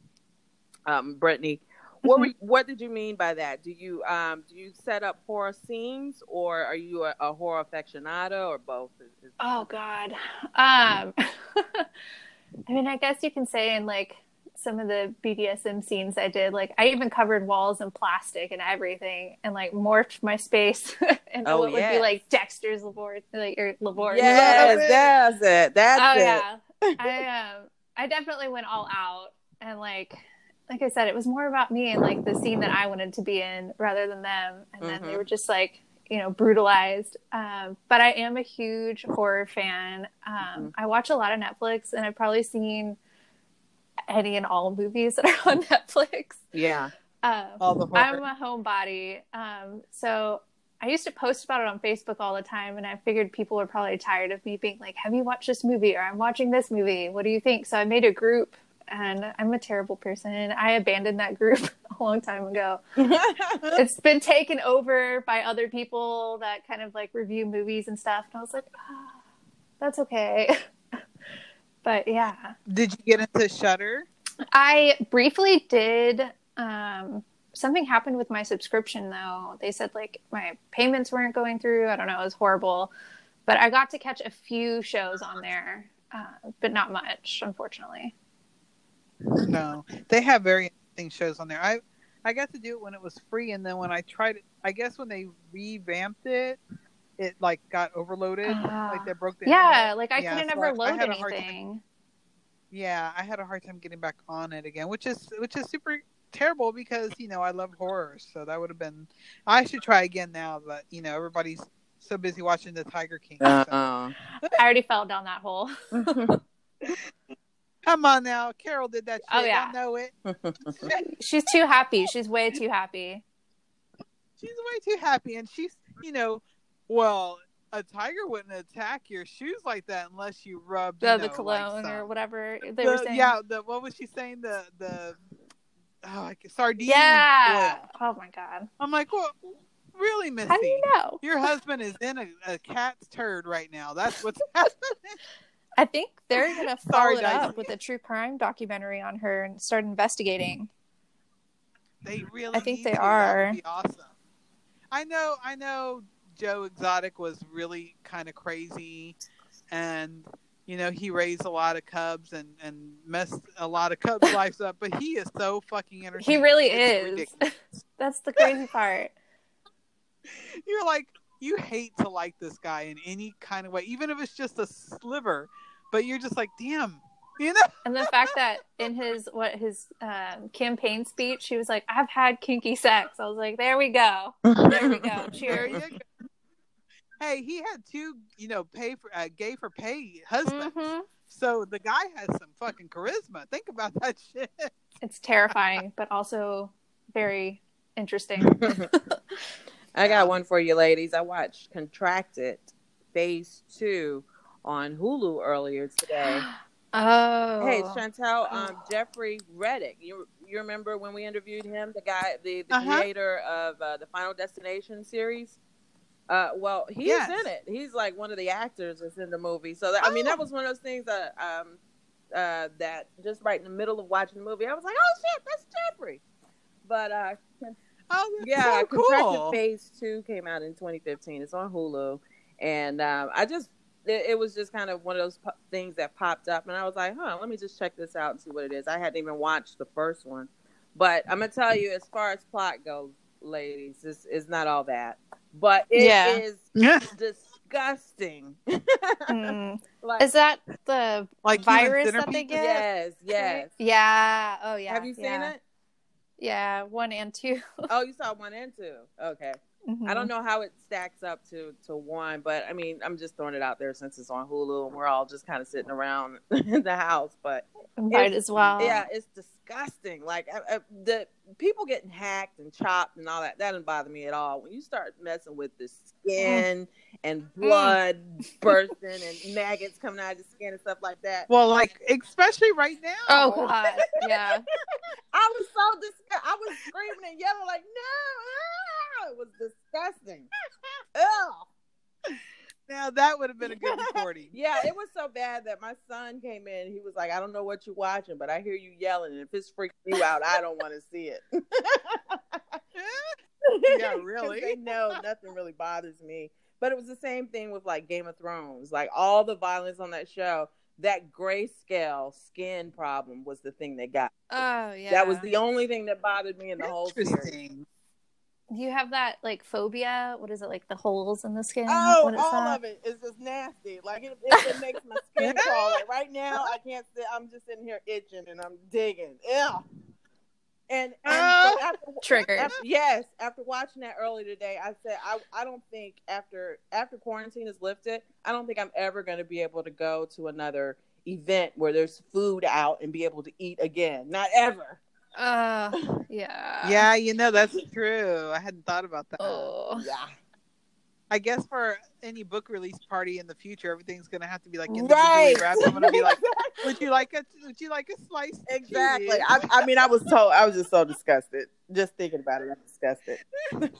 um, Brittany. What were, what did you mean by that? Do you um do you set up horror scenes, or are you a, a horror aficionado, or both? Is- is- Oh God. Um I mean, I guess you can say in like some of the BDSM scenes I did, like I even covered walls in plastic and everything and like morphed my space and Oh, what would be like Dexter's labor like or labor. Yes, that's it. That's Oh it. yeah. I um I definitely went all out and like like I said, it was more about me and like the scene that I wanted to be in rather than them. And then they Mhm. were just like, you know, brutalized. Um, but I am a huge horror fan. Um, Mhm. I watch a lot of Netflix and I've probably seen any and all movies that are on Netflix. Yeah. Um, All the horror. I'm a homebody. Um, so I used to post about it on Facebook all the time, and I figured people were probably tired of me being like, "Have you watched this movie?" or "I'm watching this movie. What do you think?" So I made a group, and I'm a terrible person. I abandoned that group a long time ago. it's been taken over by other people that kind of like review movies and stuff, and I was like, ah, "That's okay." but yeah, Did you get into Shudder? I briefly did. Um, something happened with my subscription though. They said like my payments weren't going through. I don't know. It was horrible. But I got to catch a few shows on there, uh, but not much, unfortunately. No, they have very interesting shows on there. I I got to do it when it was free, and then when I tried it, I guess when they revamped it, it like got overloaded. Ah. like they broke the Yeah, internet. like I Yeah, couldn't so ever I- I load had a time- anything. Yeah, I had a hard time getting back on it again, which is which is super terrible because you know I love horror, so that would have been. I should try again now, but you know everybody's so busy watching the Tiger King. so- Uh-uh. I already fell down that hole. Come on now, Carol did that. Oh, shit. Oh, yeah. I know it. She's too happy. She's way too happy. She's way too happy, and she's you know, well, a tiger wouldn't attack your shoes like that unless you rubbed The, you the cologne like or whatever they the- were saying. Yeah, the what was she saying? The the oh, like sardine. Yeah. oil. Oh my god. I'm like, well, really, Missy? How do you know? Your husband is in a, a cat's turd right now. That's what's happening. I think they're gonna follow Sorry, it Dicey. up with a true crime documentary on her and start investigating. They really. I think they to. That are. would be awesome. I know. I know. Joe Exotic was really kind of crazy, and you know he raised a lot of cubs and and messed a lot of cubs' lives up. But he is so fucking entertaining. He really It's is. ridiculous. That's the crazy part. You're like you hate to like this guy in any kind of way, even if it's just a sliver. But you're just like, damn, you know. And the fact that in his what his um, campaign speech, he was like, "I've had kinky sex." I was like, "There we go, there we go." There Cheers. Hey, he had two, you know, pay for uh, gay for pay husbands. hmm So the guy has some fucking charisma. Think about that shit. It's terrifying, but also very interesting. I got one for you, ladies. I watched Contracted Phase Two on Hulu earlier today. Oh, Hey, Chantel, um, Jeffrey Reddick. You you remember when we interviewed him, the guy, the, the Uh-huh. creator of uh, the Final Destination series? Uh, well, he's Yes. in it. He's like one of the actors that's in the movie. So that, I mean, Oh. that was one of those things that um uh that just right in the middle of watching the movie, I was like, oh shit, that's Jeffrey. But uh, Oh, yeah, so Contracted cool. Phase Two came out in 2015. It's on Hulu, and um, I just it, it was just kind of one of those po- things that popped up, and I was like, huh, let me just check this out and see what it is. I hadn't even watched the first one, but I'm gonna tell you, as far as plot goes, ladies, it's, it's not all that, but it is Yeah. Yeah. disgusting. Mm. like, is that the Like virus that they get? yes, yes. Yeah. Oh yeah. Have you seen yeah. it? Yeah, one and two. Oh, you saw one and two. Okay. Mhm. I don't know how it stacks up to to one, but I mean, I'm just throwing it out there since it's on Hulu and we're all just kind of sitting around in the house. But Might as well. yeah, it's disgusting. Like I, I, the people getting hacked and chopped and all that that doesn't bother me at all. When you start messing with the skin and blood bursting and maggots coming out of the skin and stuff like that, Well, like especially right now. Oh god. Yeah. I was so disgusted. I was screaming and yelling like, "No!" ah!" It was disgusting. Ugh. Now that would have been a good recording. Yeah, it was so bad that my son came in. He was like, "I don't know what you're watching, but I hear you yelling, and if it's freaking you out, I don't want to see it." Yeah, really. They know nothing really bothers me. But it was the same thing with like Game of Thrones. Like all the violence on that show, that grayscale skin problem was the thing that got. Oh yeah. That was the only thing that bothered me in the whole series. Do You have that like phobia. What is it like the holes in the skin? Oh, What is all that? of it is just nasty. Like it, it, it makes my skin crawl. Like right now, I can't sit. I'm just sitting here itching and I'm digging. Ew. And, and Ah. so after, Triggered. after- yes, after watching that earlier today, I said I, I don't think after after quarantine is lifted, I don't think I'm ever going to be able to go to another event where there's food out and be able to eat again. Not ever. Uh, yeah. Yeah, you know that's true. I hadn't thought about that. Oh. Yeah. I guess for any book release party in the future, everything's gonna have to be like individually Right. wrapped. I'm gonna be like, would you like a Would you like a slice? Exactly. Cutie? I, I mean, I was told. I was just so disgusted. Just thinking about it, I'm disgusted.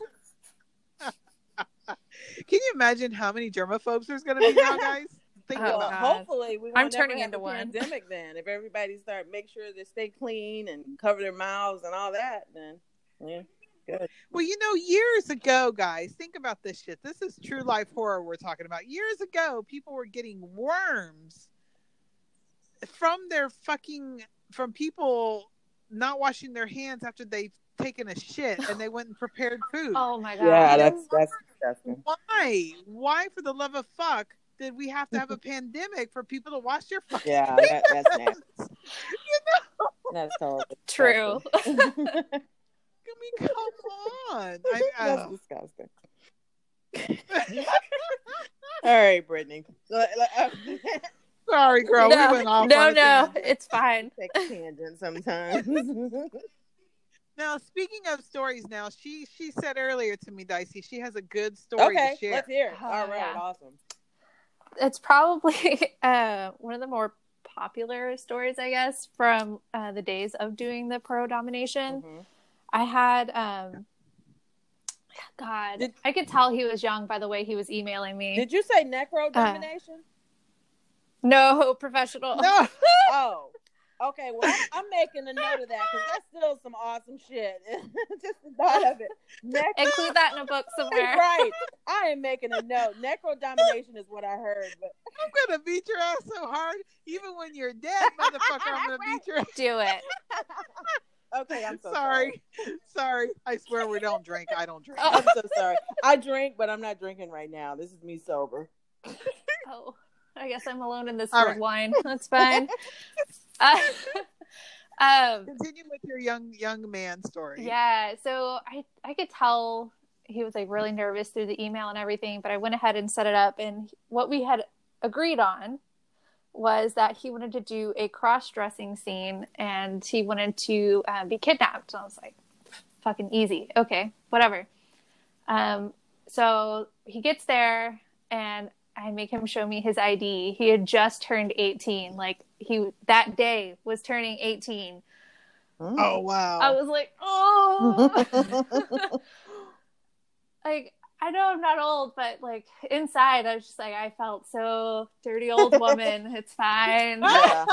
Can you imagine how many germaphobes there's gonna be now, guys? Think Oh, about God. hopefully, we won't I'm turning into a one. pandemic. Then, if everybody start make sure they stay clean and cover their mouths and all that, then yeah, good. Well, you know, years ago, guys, think about this shit. This is true life horror we're talking about. Years ago, people were getting worms from their fucking from people not washing their hands after they've taken a shit and they went and prepared food. Oh my god. Yeah, that's that's disgusting. Why? Why, for the love of fuck, did we have to have a pandemic for people to wash their fucking Yeah, that, that's nasty. hands? That's totally True. disgusting. I mean, come on. I, that's uh, disgusting. All right, Brittany. Let- let- uh, sorry, girl. no, we went off. no, on no, it's fine. Tangent sometimes. Now, speaking of stories, now she she said earlier to me, Dicey, she has a good story okay, to share. let's hear it. Oh, All right, yeah. awesome. It's probably uh, one of the more popular stories, I guess, from uh, the days of doing the pro domination. Mhm. I had, um, God, Did- I could tell he was young by the way he was emailing me. Did you say necro domination? no, professional. No, oh, okay. Well, I'm, I'm making a note of that because that's still some awesome shit. Just the thought of it. Necro, Include that in a book somewhere. right. I am making a note. Necro domination is what I heard, but I'm gonna beat your ass so hard, even when you're dead, motherfucker. I'm gonna beat your ass. Do it. Okay, I'm so sorry, sorry. I swear we don't drink. I don't drink. I'm so sorry. I drink, but I'm not drinking right now. This is me sober. Oh, I guess I'm alone in this red right. wine. That's fine. uh, um, Continue with your young young man story. yeah, so I I could tell he was like really nervous through the email and everything, but I went ahead and set it up. And what we had agreed on was that he wanted to do a cross dressing scene and he wanted to um, be kidnapped. And I was like, fucking easy. Okay, whatever. Um, so he gets there and I make him show me his ID. He had just turned 18. Like he that day was turning 18. Oh wow. I was like, oh, like I know I'm not old, but like inside, I was just like, I felt so dirty old woman. it's fine. Yeah.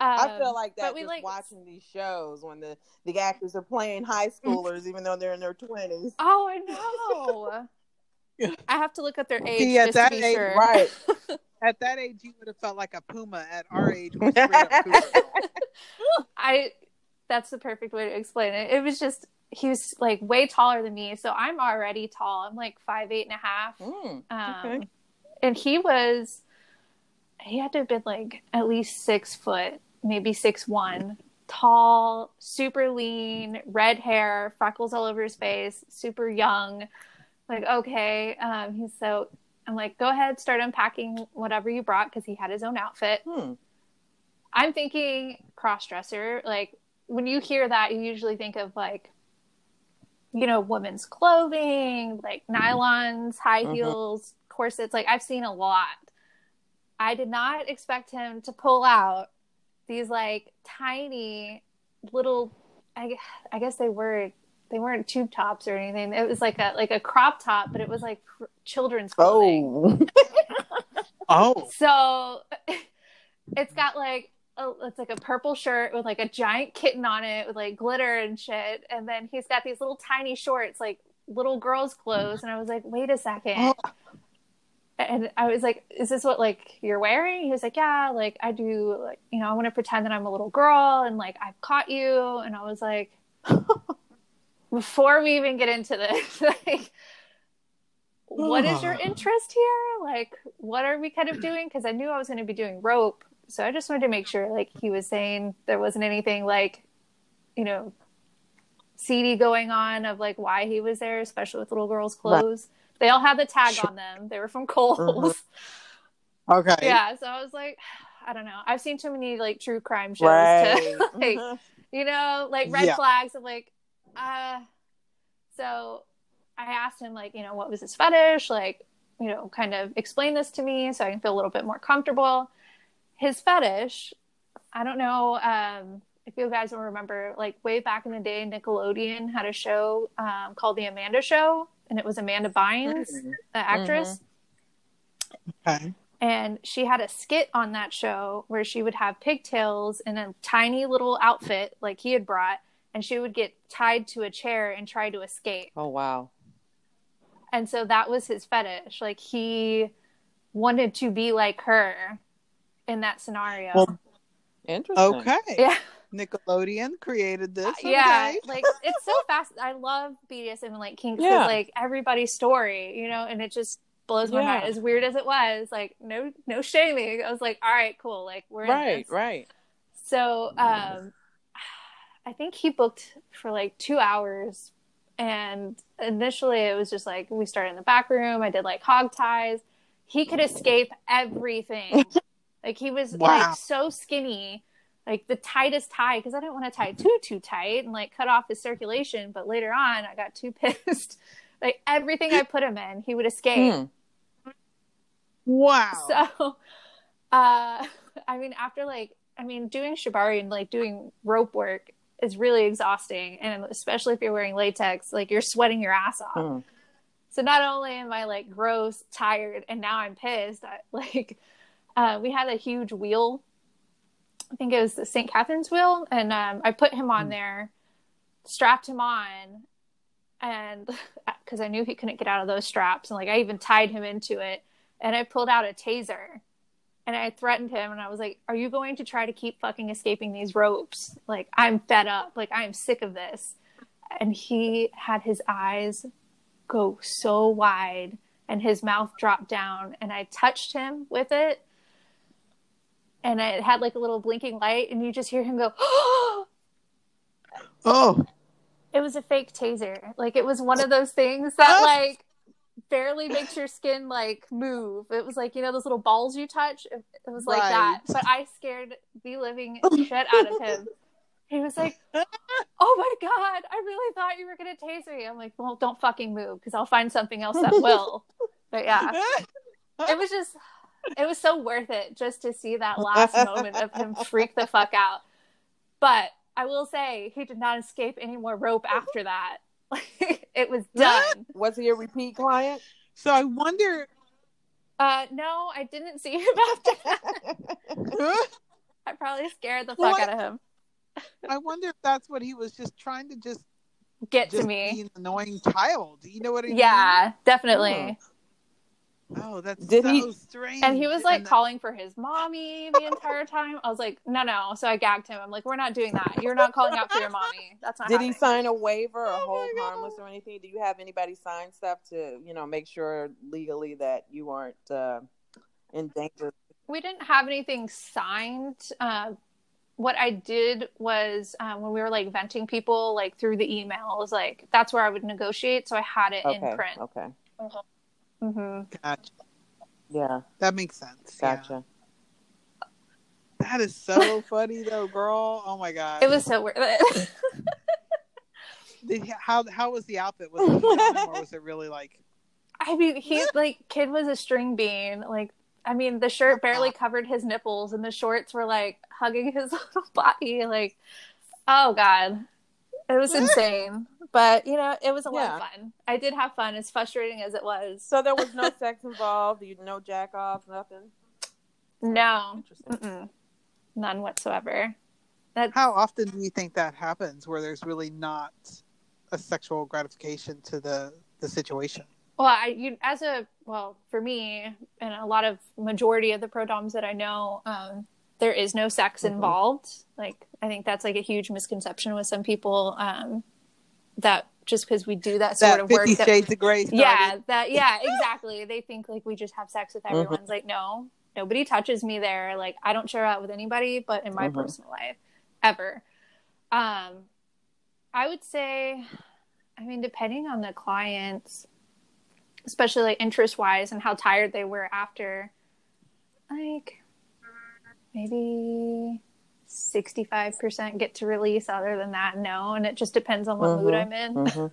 I Um, feel like that but we just like watching these shows when the, the actors are playing high schoolers, even though they're in their twenties. Oh, I know. I have to look at their age See, at just that to be age, sure. Right. At that age, you would have felt like a puma. At our age, we're up puma. I that's the perfect way to explain it. It was just he was like way taller than me, so I'm already tall. I'm like five eight and a half. Mm, Um, Okay. and he was he had to have been like at least six foot, maybe six one, tall, super lean, red hair, freckles all over his face, super young. Like okay, um, he's so. I'm like, go ahead, start unpacking whatever you brought because he had his own outfit. Hmm. I'm thinking cross dresser. Like when you hear that, you usually think of like, you know, women's clothing, like nylons, high Mhm. heels, corsets. Like I've seen a lot. I did not expect him to pull out these like tiny little. I, I guess they were they weren't tube tops or anything. It was like a like a crop top, but it was like for children's clothing. Oh. Oh, So it's got like a, it's like a purple shirt with like a giant kitten on it with like glitter and shit, and then he's got these little tiny shorts like little girls' clothes, and I was like, wait a second. Oh. And I was like, "Is this what like you're wearing?" He was like, "Yeah, like I do. Like you know, I want to pretend that I'm a little girl, and like I've caught you." And I was like, before we even get into this, like, what is your interest here? Like, what are we kind of doing? Because I knew I was going to be doing rope, so I just wanted to make sure, like, he was saying there wasn't anything like, you know, seedy going on of like why he was there, especially with little girls' clothes. They all had the tag on them. They were from Kohl's. okay. Yeah, so I was like, I don't know. I've seen too many like true crime shows Right. to like, you know, like red Yeah. flags of like, uh, so I asked him like, you know, what was his fetish? Like, you know, kind of explain this to me so I can feel a little bit more comfortable. His fetish, I don't know um, if you guys will remember, like way back in the day, Nickelodeon had a show um, called The Amanda Show, and it was Amanda Bynes, Mm-hmm. the actress. Okay. And she had a skit on that show where she would have pigtails in a tiny little outfit like he had brought, and she would get tied to a chair and try to escape. Oh wow. And so that was his fetish. Like he wanted to be like her in that scenario. Well, Interesting. Okay. yeah. Nickelodeon created this. Yeah. Like it's so fast. I love BDSM and like kinks Yeah. with like everybody's story, you know, and it just blows my Yeah. mind. As weird as it was, like no no shaming. I was like, all right, cool. Like we're in Right, this. right. So um I think he booked for like two hours and initially it was just like we started in the back room. I did like hog ties. He could escape everything. like he was Wow. like so skinny, like the tightest tie because I didn't want to tie too too tight and like cut off his circulation. But later on, I got too pissed. like everything I put him in, he would escape. Hmm. Wow. So, uh, I mean, after like, I mean, doing shibari and like doing rope work is really exhausting, and especially if you're wearing latex, like you're sweating your ass off. Hmm. So not only am I like gross, tired, and now I'm pissed. I, like, uh, we had a huge wheel. I think it was the St. Catherine's wheel, and um, I put him on there, strapped him on, and because I knew he couldn't get out of those straps, and like I even tied him into it, and I pulled out a taser, and I threatened him, and I was like, "Are you going to try to keep fucking escaping these ropes? Like I'm fed up. Like I'm sick of this." And he had his eyes go so wide and his mouth dropped down and I touched him with it and it had like a little blinking light and you just hear him go oh, it was a fake taser. Like it was one of those things that like barely makes your skin like move. It was like you know those little balls you touch? It, it was like that. But I scared the living shit out of him. He was like oh my god i really thought you were gonna taser me. I'm like well don't fucking move because i'll find something else that will. But yeah. It was just it was so worth it just to see that last moment of him freak the fuck out but i will say he did not escape any more rope after that it was done Was he a repeat client? so I wonder. uh no i didn't see him after that i probably scared the fuck What? out of him I wonder if that's what he was just trying to just get just to me be an annoying child. You know what I mean? yeah definitely Oh, that's Did so he- strange. And he was like And- calling for his mommy the entire time. I was like, no, no. So I gagged him. I'm like, we're not doing that. You're not calling out for your mommy. That's not Did he sign a waiver or Oh hold harmless or anything? Do you have anybody sign stuff to, you know, make sure legally that you aren't uh, in danger? we didn't have anything signed. Uh, what I did was um, when we were like venting people like through the emails, like that's where I would negotiate. So I had it Okay. in print. Okay. Hmm Gotcha. Yeah. That makes sense. Yeah. Gotcha. That is so funny though, girl. Oh my god. It was so weird. Did he- how how was the outfit? Was it or was it really like? I mean, he like kid was a string bean. Like, I mean, the shirt barely covered his nipples, and the shorts were like hugging his little body. Like, oh god, it was insane. But you know, it was a lot Yeah. of fun. I did have fun, as frustrating as it was. So there was no sex involved. You no jack off, nothing. No, Interesting. None whatsoever. That's How often do you think that happens, where there's really not a sexual gratification to the the situation? Well, I you as a well for me and a lot of majority of the pro doms that I know, um, there is no sex Mhm. involved. Like I think that's like a huge misconception with some people um, that just because we do that sort that of work, Fifty that, Shades of Grey. Started. yeah, that yeah, exactly. They think like we just have sex with everyone. Mhm. It's like no, nobody touches me there. Like I don't share out with anybody, but in my Mhm. personal life, ever. Um, I would say, I mean, depending on the clients, especially like interest wise and how tired they were after, like maybe. 65% get to release other than that no and it just depends on what mood Mhm. i'm in Mhm.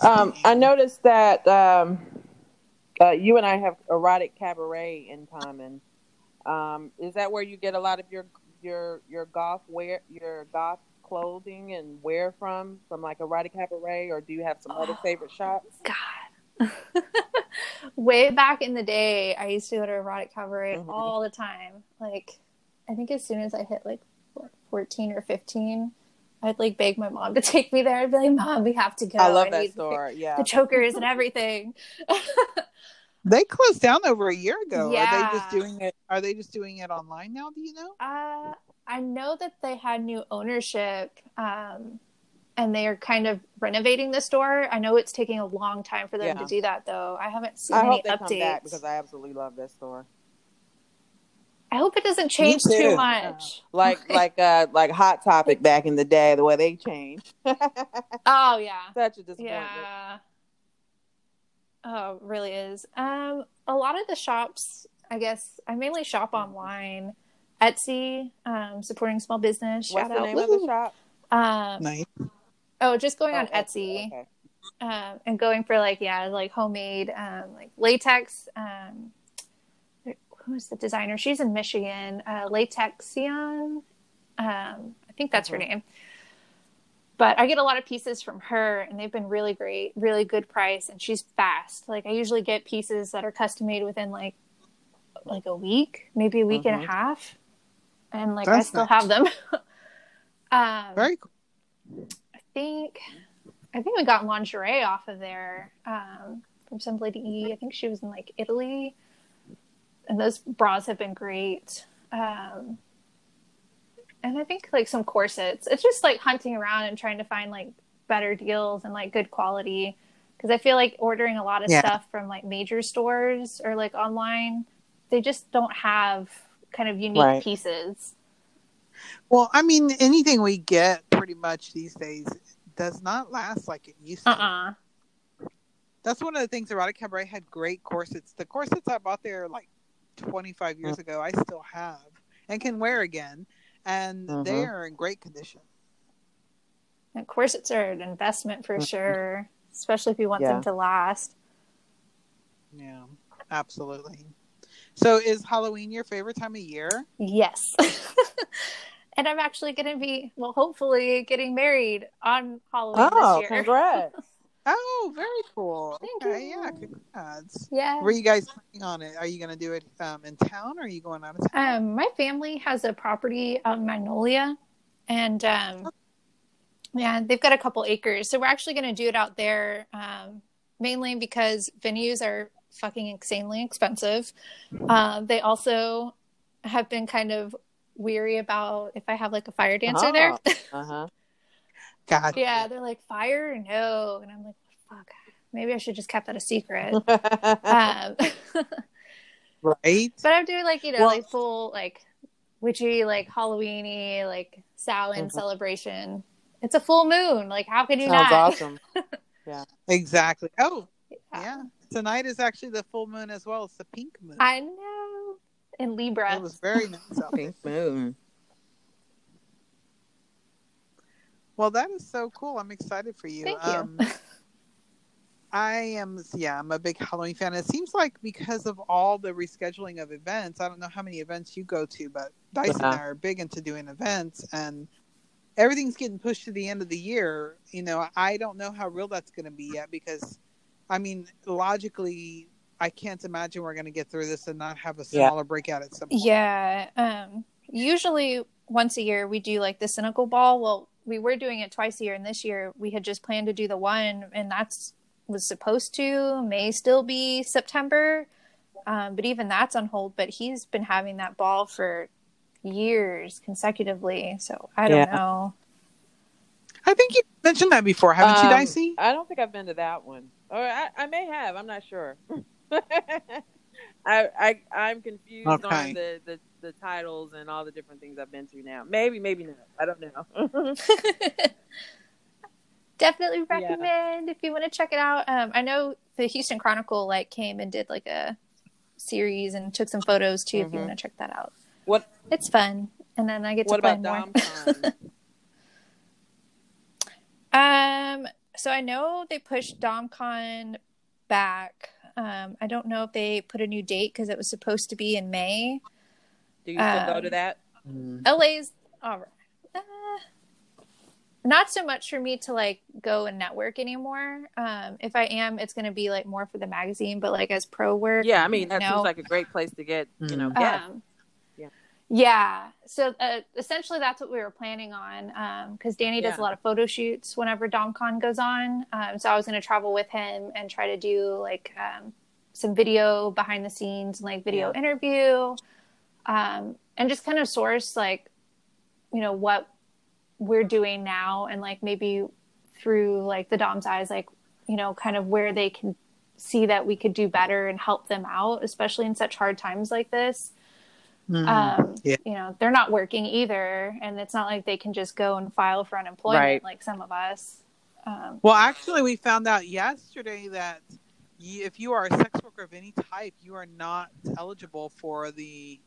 Um, I noticed that um, uh, you and I have erotic cabaret in common. Um, is that where you get a lot of your your your goth wear your goth clothing and wear from from like erotic cabaret, or do you have some other favorite shops? God. Way back in the day, I used to go to erotic cabaret Mhm. all the time. Like, I think as soon as I hit like 14 or 15, I'd like beg my mom to take me there. I'd be like, Mom, we have to go. I love that need store. Yeah, The chokers and everything. They closed down over a year ago. Yeah. Are they just doing it? Are they just doing it online now? Do you know? Uh, I know that they had new ownership, um, and they are kind of renovating the store. I know it's taking a long time for them Yeah. to do that, though. I haven't seen I any hope they updates. come back because I absolutely love that store. I hope it doesn't change too. too much. Like like uh like Hot Topic back in the day, the way they changed. Oh yeah, Such a disappointment. yeah. Oh, really is. Um, a lot of the shops, I guess, I mainly shop online. Etsy, um, supporting small business. What's Shout the out. name of the shop? Um, Nice. Oh, just going on Oh, Etsy. Okay. um, and going for like yeah like homemade um, like latex um, who's the designer she's in michigan uh, latexion um, i think that's her Mhm. name but i get a lot of pieces from her and they've been really great really good price and she's fast like i usually get pieces that are custom made within like like a week maybe a week and Mhm. a half and like i still nice. have them um, Very cool. I think I think we got lingerie off of there um, from some lady. I think she was in like Italy, and those bras have been great. Um, and I think like some corsets. It's just like hunting around and trying to find like better deals and like good quality. Because I feel like ordering a lot of Yeah. stuff from like major stores or like online, they just don't have kind of unique Right. pieces. Well, I mean, anything we get pretty much these days does not last like it used to. Uh uh That's one of the things. Erotic Cabaret had great corsets. The corsets I bought there like 25 years ago, I still have and can wear again, and Mhm. they are in great condition. And corsets are an investment for sure, especially if you want Yeah. them to last. Yeah, absolutely. So, is Halloween your favorite time of year? Yes. and I'm actually going to be, well, hopefully getting married on Halloween Oh, this year. congrats! Oh, very cool. Thank okay, you. yeah, congrats. Yeah. Were you guys planning on it? Are you going to do it um, in town or are you going out of town? Um, my family has a property out in Magnolia, and um, yeah, they've got a couple acres. So we're actually going to do it out there, um, mainly because venues are fucking insanely expensive. Uh, they also have been kind of weary about if I have like a fire dancer there. Uh huh. God. yeah, they're like fire, no, and I'm like, fuck. Maybe I should just kept that a secret. um, Right? But I'm doing like you know Well- like full like witchy like Halloweeny like Samhain Mhm. celebration. It's a full moon. Like how can you Sounds not? awesome. Yeah. Exactly. Oh, Yeah. yeah. Tonight is actually the full moon as well. It's the pink moon. I know. In Libra. It was very nice out there. Pink moon. Well, that is so cool. I'm excited for you. Thank you. Um, I am, yeah, I'm a big Halloween fan. It seems like because of all the rescheduling of events, I don't know how many events you go to, but Dice and I are big into doing events, and everything's getting pushed to the end of the year. You know, I don't know how real that's going to be yet because, I mean, logically, I can't imagine we're going to get through this and not have a Yeah. smaller breakout at some point. yeah. Um usually once a year we do like the cynical ball. Well, we were doing it twice a year and this year we had just planned to do the one and that's was supposed to may still be September. Um, but even that's on hold. But he's been having that ball for years consecutively. So I don't Yeah. know. I think you mentioned that before, haven't you, Um, Dicey? I don't think I've been to that one. Or I, I may have. I'm not sure. I, I I'm confused Okay. on the, the the titles and all the different things I've been to now. Maybe, maybe not. I don't know. Definitely recommend if you want to check it out. Um, I know the Houston Chronicle like came and did like a series and took some photos too. If you Mhm. want to check that out, what it's fun. And then I get to What play about more. DomCon? Um, so I know they pushed DomCon back. Um, I don't know if they put a new date because it was supposed to be in May. Do you still go Um, to that? LA's all right. Uh, not so much for me to like go and network anymore. Um, if I am, it's going to be like more for the magazine, but like as pro work. Yeah, I mean that no. seems like a great place to get you know Mm. guests. Um, Yeah. Yeah. So uh, essentially, that's what we were planning on because Danny does Yeah. a lot of photo shoots whenever DomCon goes on. Um, so I was going to travel with him and try to do like um, some video behind the scenes, like video interview, um, and just kind of source like, you know, what we're doing now and like maybe through like the Dom's eyes, like, you know, kind of where they can see that we could do better and help them out, especially in such hard times like this Mhm. um, Yeah. you know they're not working either and it's not like they can just go and file for unemployment Right. like some of us um, Well, actually, we found out yesterday that you, if you are a sex worker of any type, you are not eligible for the.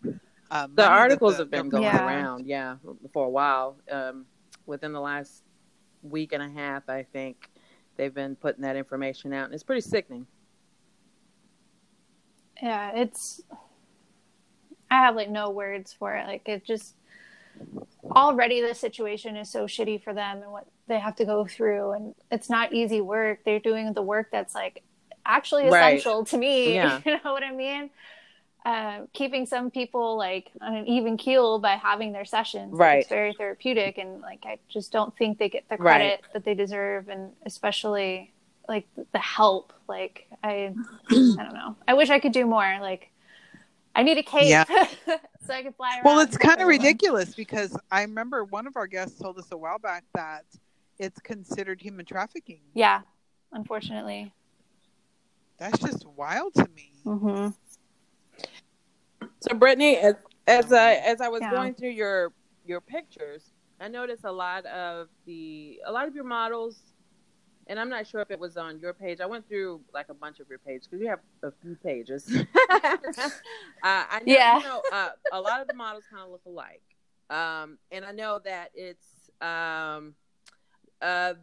Um, The articles the have been going Yeah. around, yeah, for a while. Um, within the last week and a half, I think they've been putting that information out, and it's pretty sickening. yeah it's i have like no words for it like it just already the situation is so shitty for them and what they have to go through and it's not easy work they're doing the work that's like actually Right. essential to me Yeah. you know what i mean uh, keeping some people like on an even keel by having their sessions Right. it's very therapeutic and like i just don't think they get the Right. credit that they deserve and especially like the help like i i don't know i wish i could do more like i need a cape Yeah. so i could fly around Well, it's kind of ridiculous because I remember one of our guests told us a while back that it's considered human trafficking. yeah unfortunately That's just wild to me. mm-hmm. So, Brittany, as as I as I was Yeah. going through your your pictures, I noticed a lot of the a lot of your models, and I'm not sure if it was on your page. I went through like a bunch of your pages because you have a few pages. uh, I know, Yeah. you know uh, a lot of the models kind of look alike, um, and I know that it's um, uh,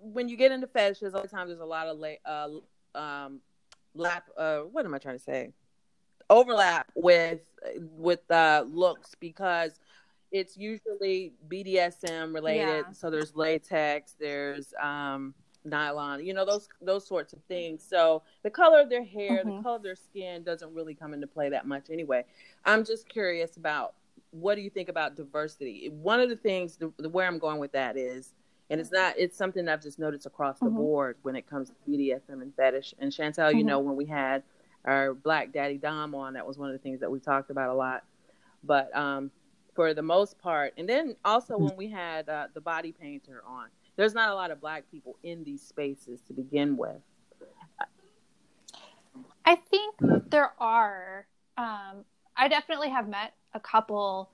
when you get into fetishes, a lot of times there's a lot of la- uh, um, lap. Uh, what am I trying to say? Overlap with with uh, looks because it's usually BDSM related. Yeah. So there's latex, there's um, nylon, you know those those sorts of things. So the color of their hair, the Mhm. color of their skin doesn't really come into play that much anyway. I'm just curious about what do you think about diversity? One of the things the, the where I'm going with that is, and it's not it's something I've just noticed across the Mhm. board when it comes to BDSM and fetish. And Chantel, you Mhm. know, when we had our Black Daddy Dom on, that was one of the things that we talked about a lot. But um, for the most part, and then also when we had uh, the body painter on, there's not a lot of black people in these spaces to begin with. I think there are. Um, I definitely have met a couple.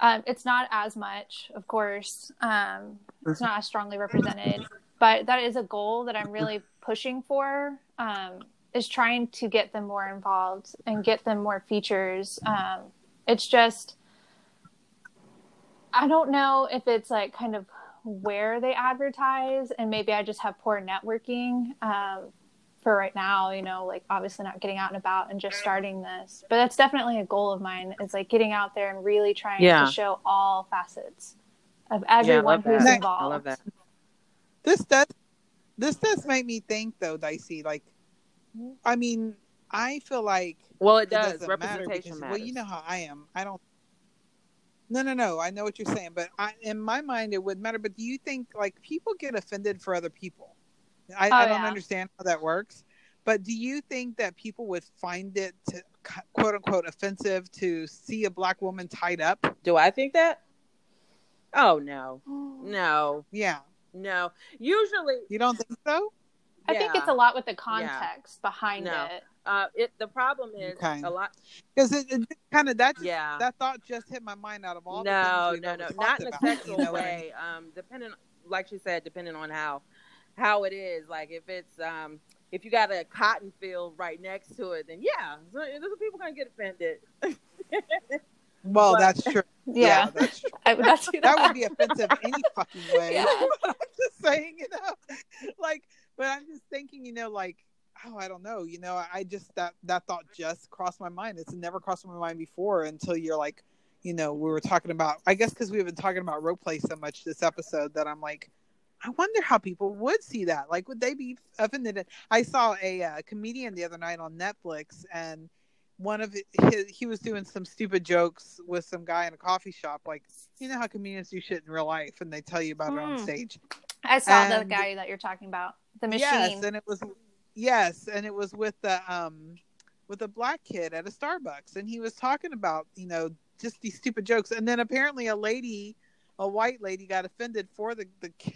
Um, it's not as much, of course. Um, it's not as strongly represented, but that is a goal that I'm really pushing for. Um, is trying to get them more involved and get them more features. Um, it's just, I don't know if it's like kind of where they advertise, and maybe I just have poor networking. Um, for right now, you know, like obviously not getting out and about and just starting this. But that's definitely a goal of mine is like getting out there and really trying Yeah. to show all facets of Yeah, I everyone love who's that. involved. I love that. This does this does make me think though, Dicey. Like, I mean, I feel like Well, it it does. doesn't matter Representation because, matters. well, you know how I am. I don't. No, no, no. I know what you're saying, but I, in my mind, it would matter. But do you think like people get offended for other people? I, Oh, I don't yeah. understand how that works. But do you think that people would find it to, quote unquote offensive to see a black woman tied up? Do I think that? Oh no, mm. no, Yeah, no. Usually, you don't think so? I think it's a lot with the context behind No. it. Uh, it the problem is Okay. a lot. Because it, it kind of that just, Yeah. that thought just hit my mind out of all no, things no, no, not in a about, sexual you know what I mean? way. Um, depending, like she said, depending on how how it is. Like if it's um, if you got a cotton field right next to it, then yeah, so- those people gonna get offended. Well, But- that's true. Yeah, that's true. I would not that. That would be offensive any fucking way. Yeah. I'm just saying? You know, like, but I'm just thinking, you know, like, oh, I don't know, you know, I just that that thought just crossed my mind. It's never crossed my mind before until you're like, you know, we were talking about. I guess because we've been talking about rope play so much this episode that I'm like. I wonder how people would see that. Like, would they be offended? I saw a uh, comedian the other night on Netflix, and one of his he was doing some stupid jokes with some guy in a coffee shop like you know how comedians do shit in real life and they tell you about mm. it on Hmm. stage I saw the guy that you're talking about, the machine. yes and it was yes and it was with the um with a black kid at a starbucks and he was talking about you know just these stupid jokes and then apparently a lady a white lady got offended for the the kid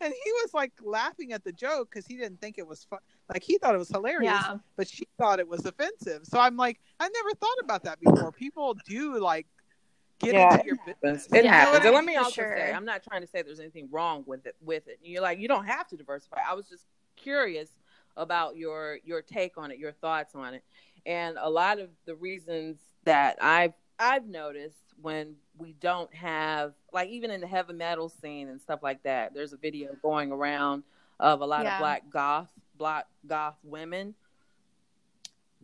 and he was like laughing at the joke because he didn't think it was fun like he thought it was hilarious yeah, but she thought it was offensive. So I'm like, I never thought about that before. People do like get Yeah, into your business. It Yeah, happens. And let me also sure. say, I'm not trying to say there's anything wrong with it. With it, you're like, you don't have to diversify. I was just curious about your your take on it, your thoughts on it, and a lot of the reasons that I've I've noticed when we don't have like even in the heavy metal scene and stuff like that. There's a video going around of a lot Yeah. of black goth black goth women.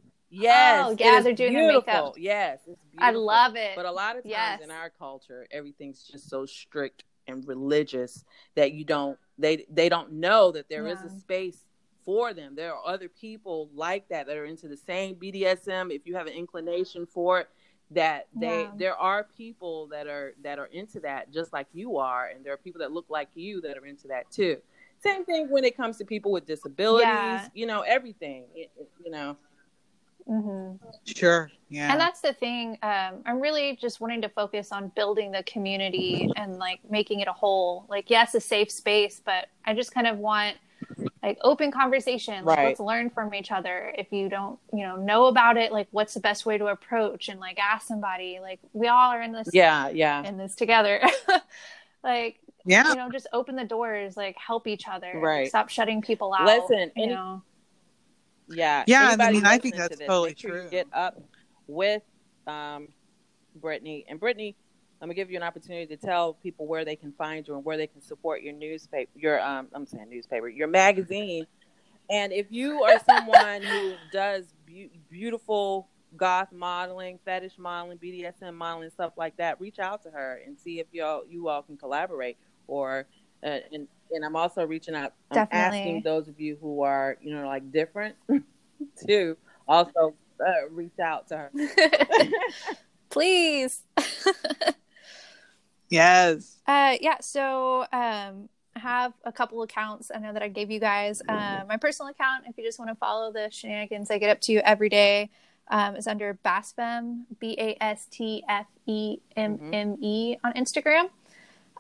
Oh, yes, Oh, yeah, they're doing their beautiful. makeup. Yes, it's I love it. But a lot of times Yes. in our culture, everything's just so strict and religious that you don't they they don't know that there is Yeah. a space for them. There are other people like that that are into the same BDSM. If you have an inclination for it, that they Yeah. there are people that are that are into that just like you are, and there are people that look like you that are into that too. Same thing when it comes to people with disabilities. Yeah. You know everything. It- it- you know. Hmm Sure. Yeah. And that's the thing. Um, I'm really just wanting to focus on building the community and like making it a whole. Like, yes, a safe space, but I just kind of want like open conversation. Like, Right. let's learn from each other. If you don't, you know, know about it, like, what's the best way to approach and like ask somebody. Like, we all are in this Yeah. Yeah. in this together. like, yeah. you know, just open the doors. Like, help each other. Right. Stop shutting people out. Listen, you any- know. Yeah, Yeah, and I mean, I think to that's this, totally sure true. Get up with um, Brittany and Brittany. I'm gonna give you an opportunity to tell people where they can find you and where they can support your newspaper, your um, I'm saying newspaper, your magazine. And if you are someone who does beau- beautiful goth modeling, fetish modeling, BDSM modeling, stuff like that, reach out to her and see if y'all you all can collaborate. Or uh, and and I'm also reaching out, I'm Definitely. asking those of you who are you know like different to also uh, reach out to her. Please. Yes. Uh, yeah, so um, I have a couple accounts. I know that I gave you guys uh, my personal account. If you just want to follow the shenanigans I get up to every day, um, is under Bastfemme, B A S T F E M M E on Instagram.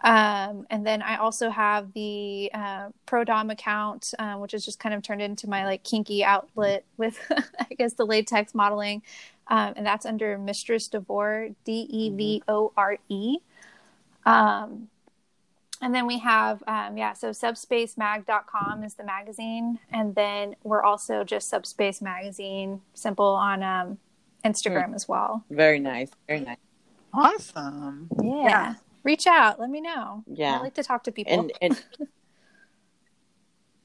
Um, and then I also have the uh, Pro Dom account, uh, which is just kind of turned into my like kinky outlet with, I guess, the latex modeling, um, and that's under Mistress Devore, D E V O R E. Um, and then we have, um, yeah, so subspacemag.com is the magazine. And then we're also just Subspace Magazine, simple on um, Instagram as well. Very nice, very nice. Awesome. Yeah. Yeah. Reach out. Let me know. Yeah. I like to talk to people. And and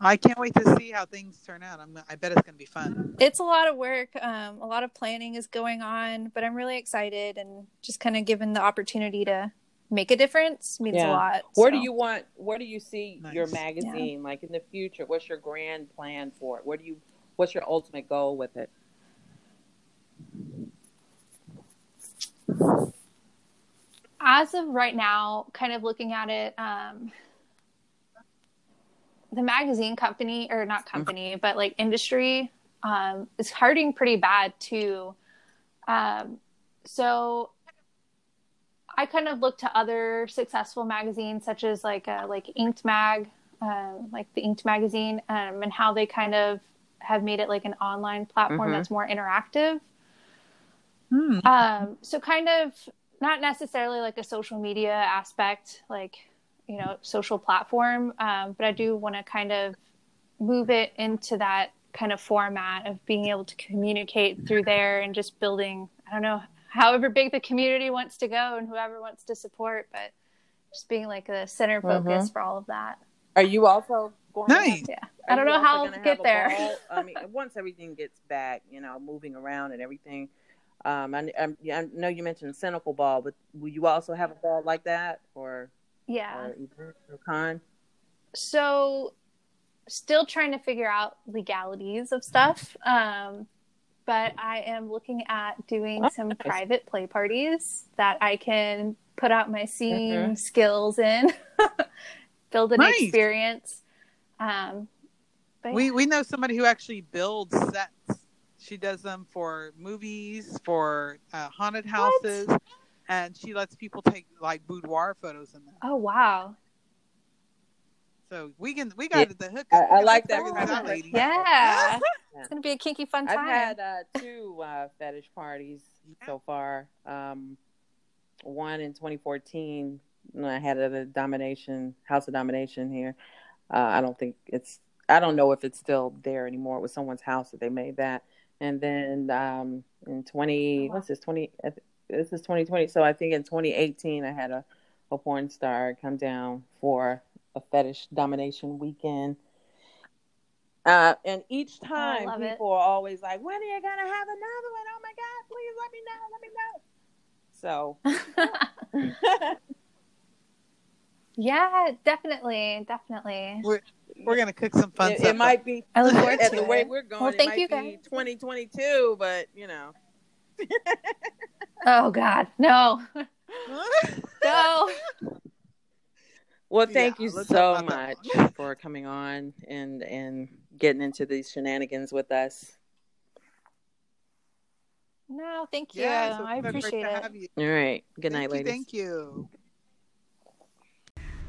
I can't wait to see how things turn out. I'm, I bet it's going to be fun. it's a lot of work. Um, a lot of planning is going on, but I'm really excited and just kind of given the opportunity to make a difference means Yeah. a lot. where do you want? Where do you see your Nice. magazine like in the future? What's your grand plan for it? Where do you? What's your ultimate goal with it? As of right now, kind of looking at it, um, the magazine company, or not company, but like industry, um, is hurting pretty bad too. Um, so I kind of look to other successful magazines, such as like uh, like Inked Mag, um, like the Inked magazine, um, and how they kind of have made it like an online platform Mhm. that's more interactive. Hmm. Um, so kind of not necessarily like a social media aspect, like you know, social platform, um, but I do want to kind of move it into that kind of format of being able to communicate through there and just building. I don't know, however big the community wants to go and whoever wants to support, but just being like a center focus for all of that. Are you also going? to have- Nice. Yeah. Are I don't know how I'll gonna get there. ball? I mean, once everything gets back, you know, moving around and everything. Um, I, I, I know you mentioned cynical ball, but will you also have a ball like that, or, Yeah. or event or con? So, still trying to figure out legalities of stuff. Um, but I am looking at doing Oh, some nice. private play parties that I can put out my singing Mhm. skills in, build an Nice. experience. Um, but We yeah. we know somebody who actually builds sets. She does them for movies, for uh, haunted houses, and she lets people take like boudoir photos in them. oh wow, So we can we got Yeah. the hook. I- up. I We like hook that up with lady. yeah, Yeah. it's gonna be a kinky fun time. I've had uh, two uh, fetish parties so far. Um, one in 2014 when I had at a domination house of domination here. Uh, I don't think it's. I don't know if it's still there anymore. It was someone's house that they made that. And then um, in 20, what's this 20? This is 2020. So I think in 2018 I had a, a porn star come down for a fetish domination weekend. Uh, and each time love it. people are always like, "When are you gonna have another one? Oh my god, please let me know, let me know." So yeah, definitely, definitely. We're we're gonna cook some fun it, stuff. it might be I look forward at to the way we're going. Well, it thank might you, be guys. 2022, but you know. Oh God, no, no. Well, thank Yeah, you so much for coming on and and getting into these shenanigans with us. No, thank you. yeah, I it's been great appreciate it. you. All right. Good Thank night, you, ladies. Thank you.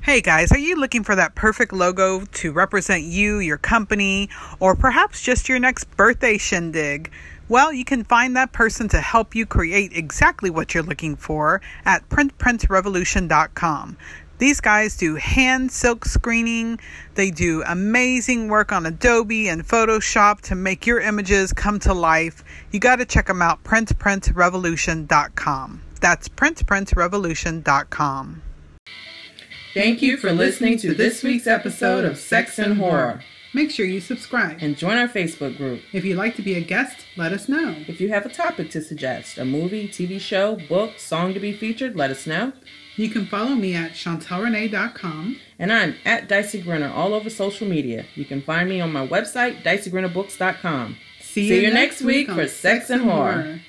Hey guys, are you looking for that perfect logo to represent you, your company, or perhaps just your next birthday shindig? Well, you can find that person to help you create exactly what you're looking for at printprintrevolution.com. These guys do hand silk screening. They do amazing work on Adobe and Photoshop to make your images come to life. You got to check them out, printprintrevolution.com. That's printprintsrevolution.com. Thank you for listening to this week's episode of Sex and Horror. Make sure you subscribe. And join our Facebook group. If you'd like to be a guest, let us know. If you have a topic to suggest, a movie, TV show, book, song to be featured, let us know. You can follow me at chantelrenee.com. And I'm at Dicey Grenor all over social media. You can find me on my website, diceygrenorbooks.com. See, See you next week on for Sex and Horror.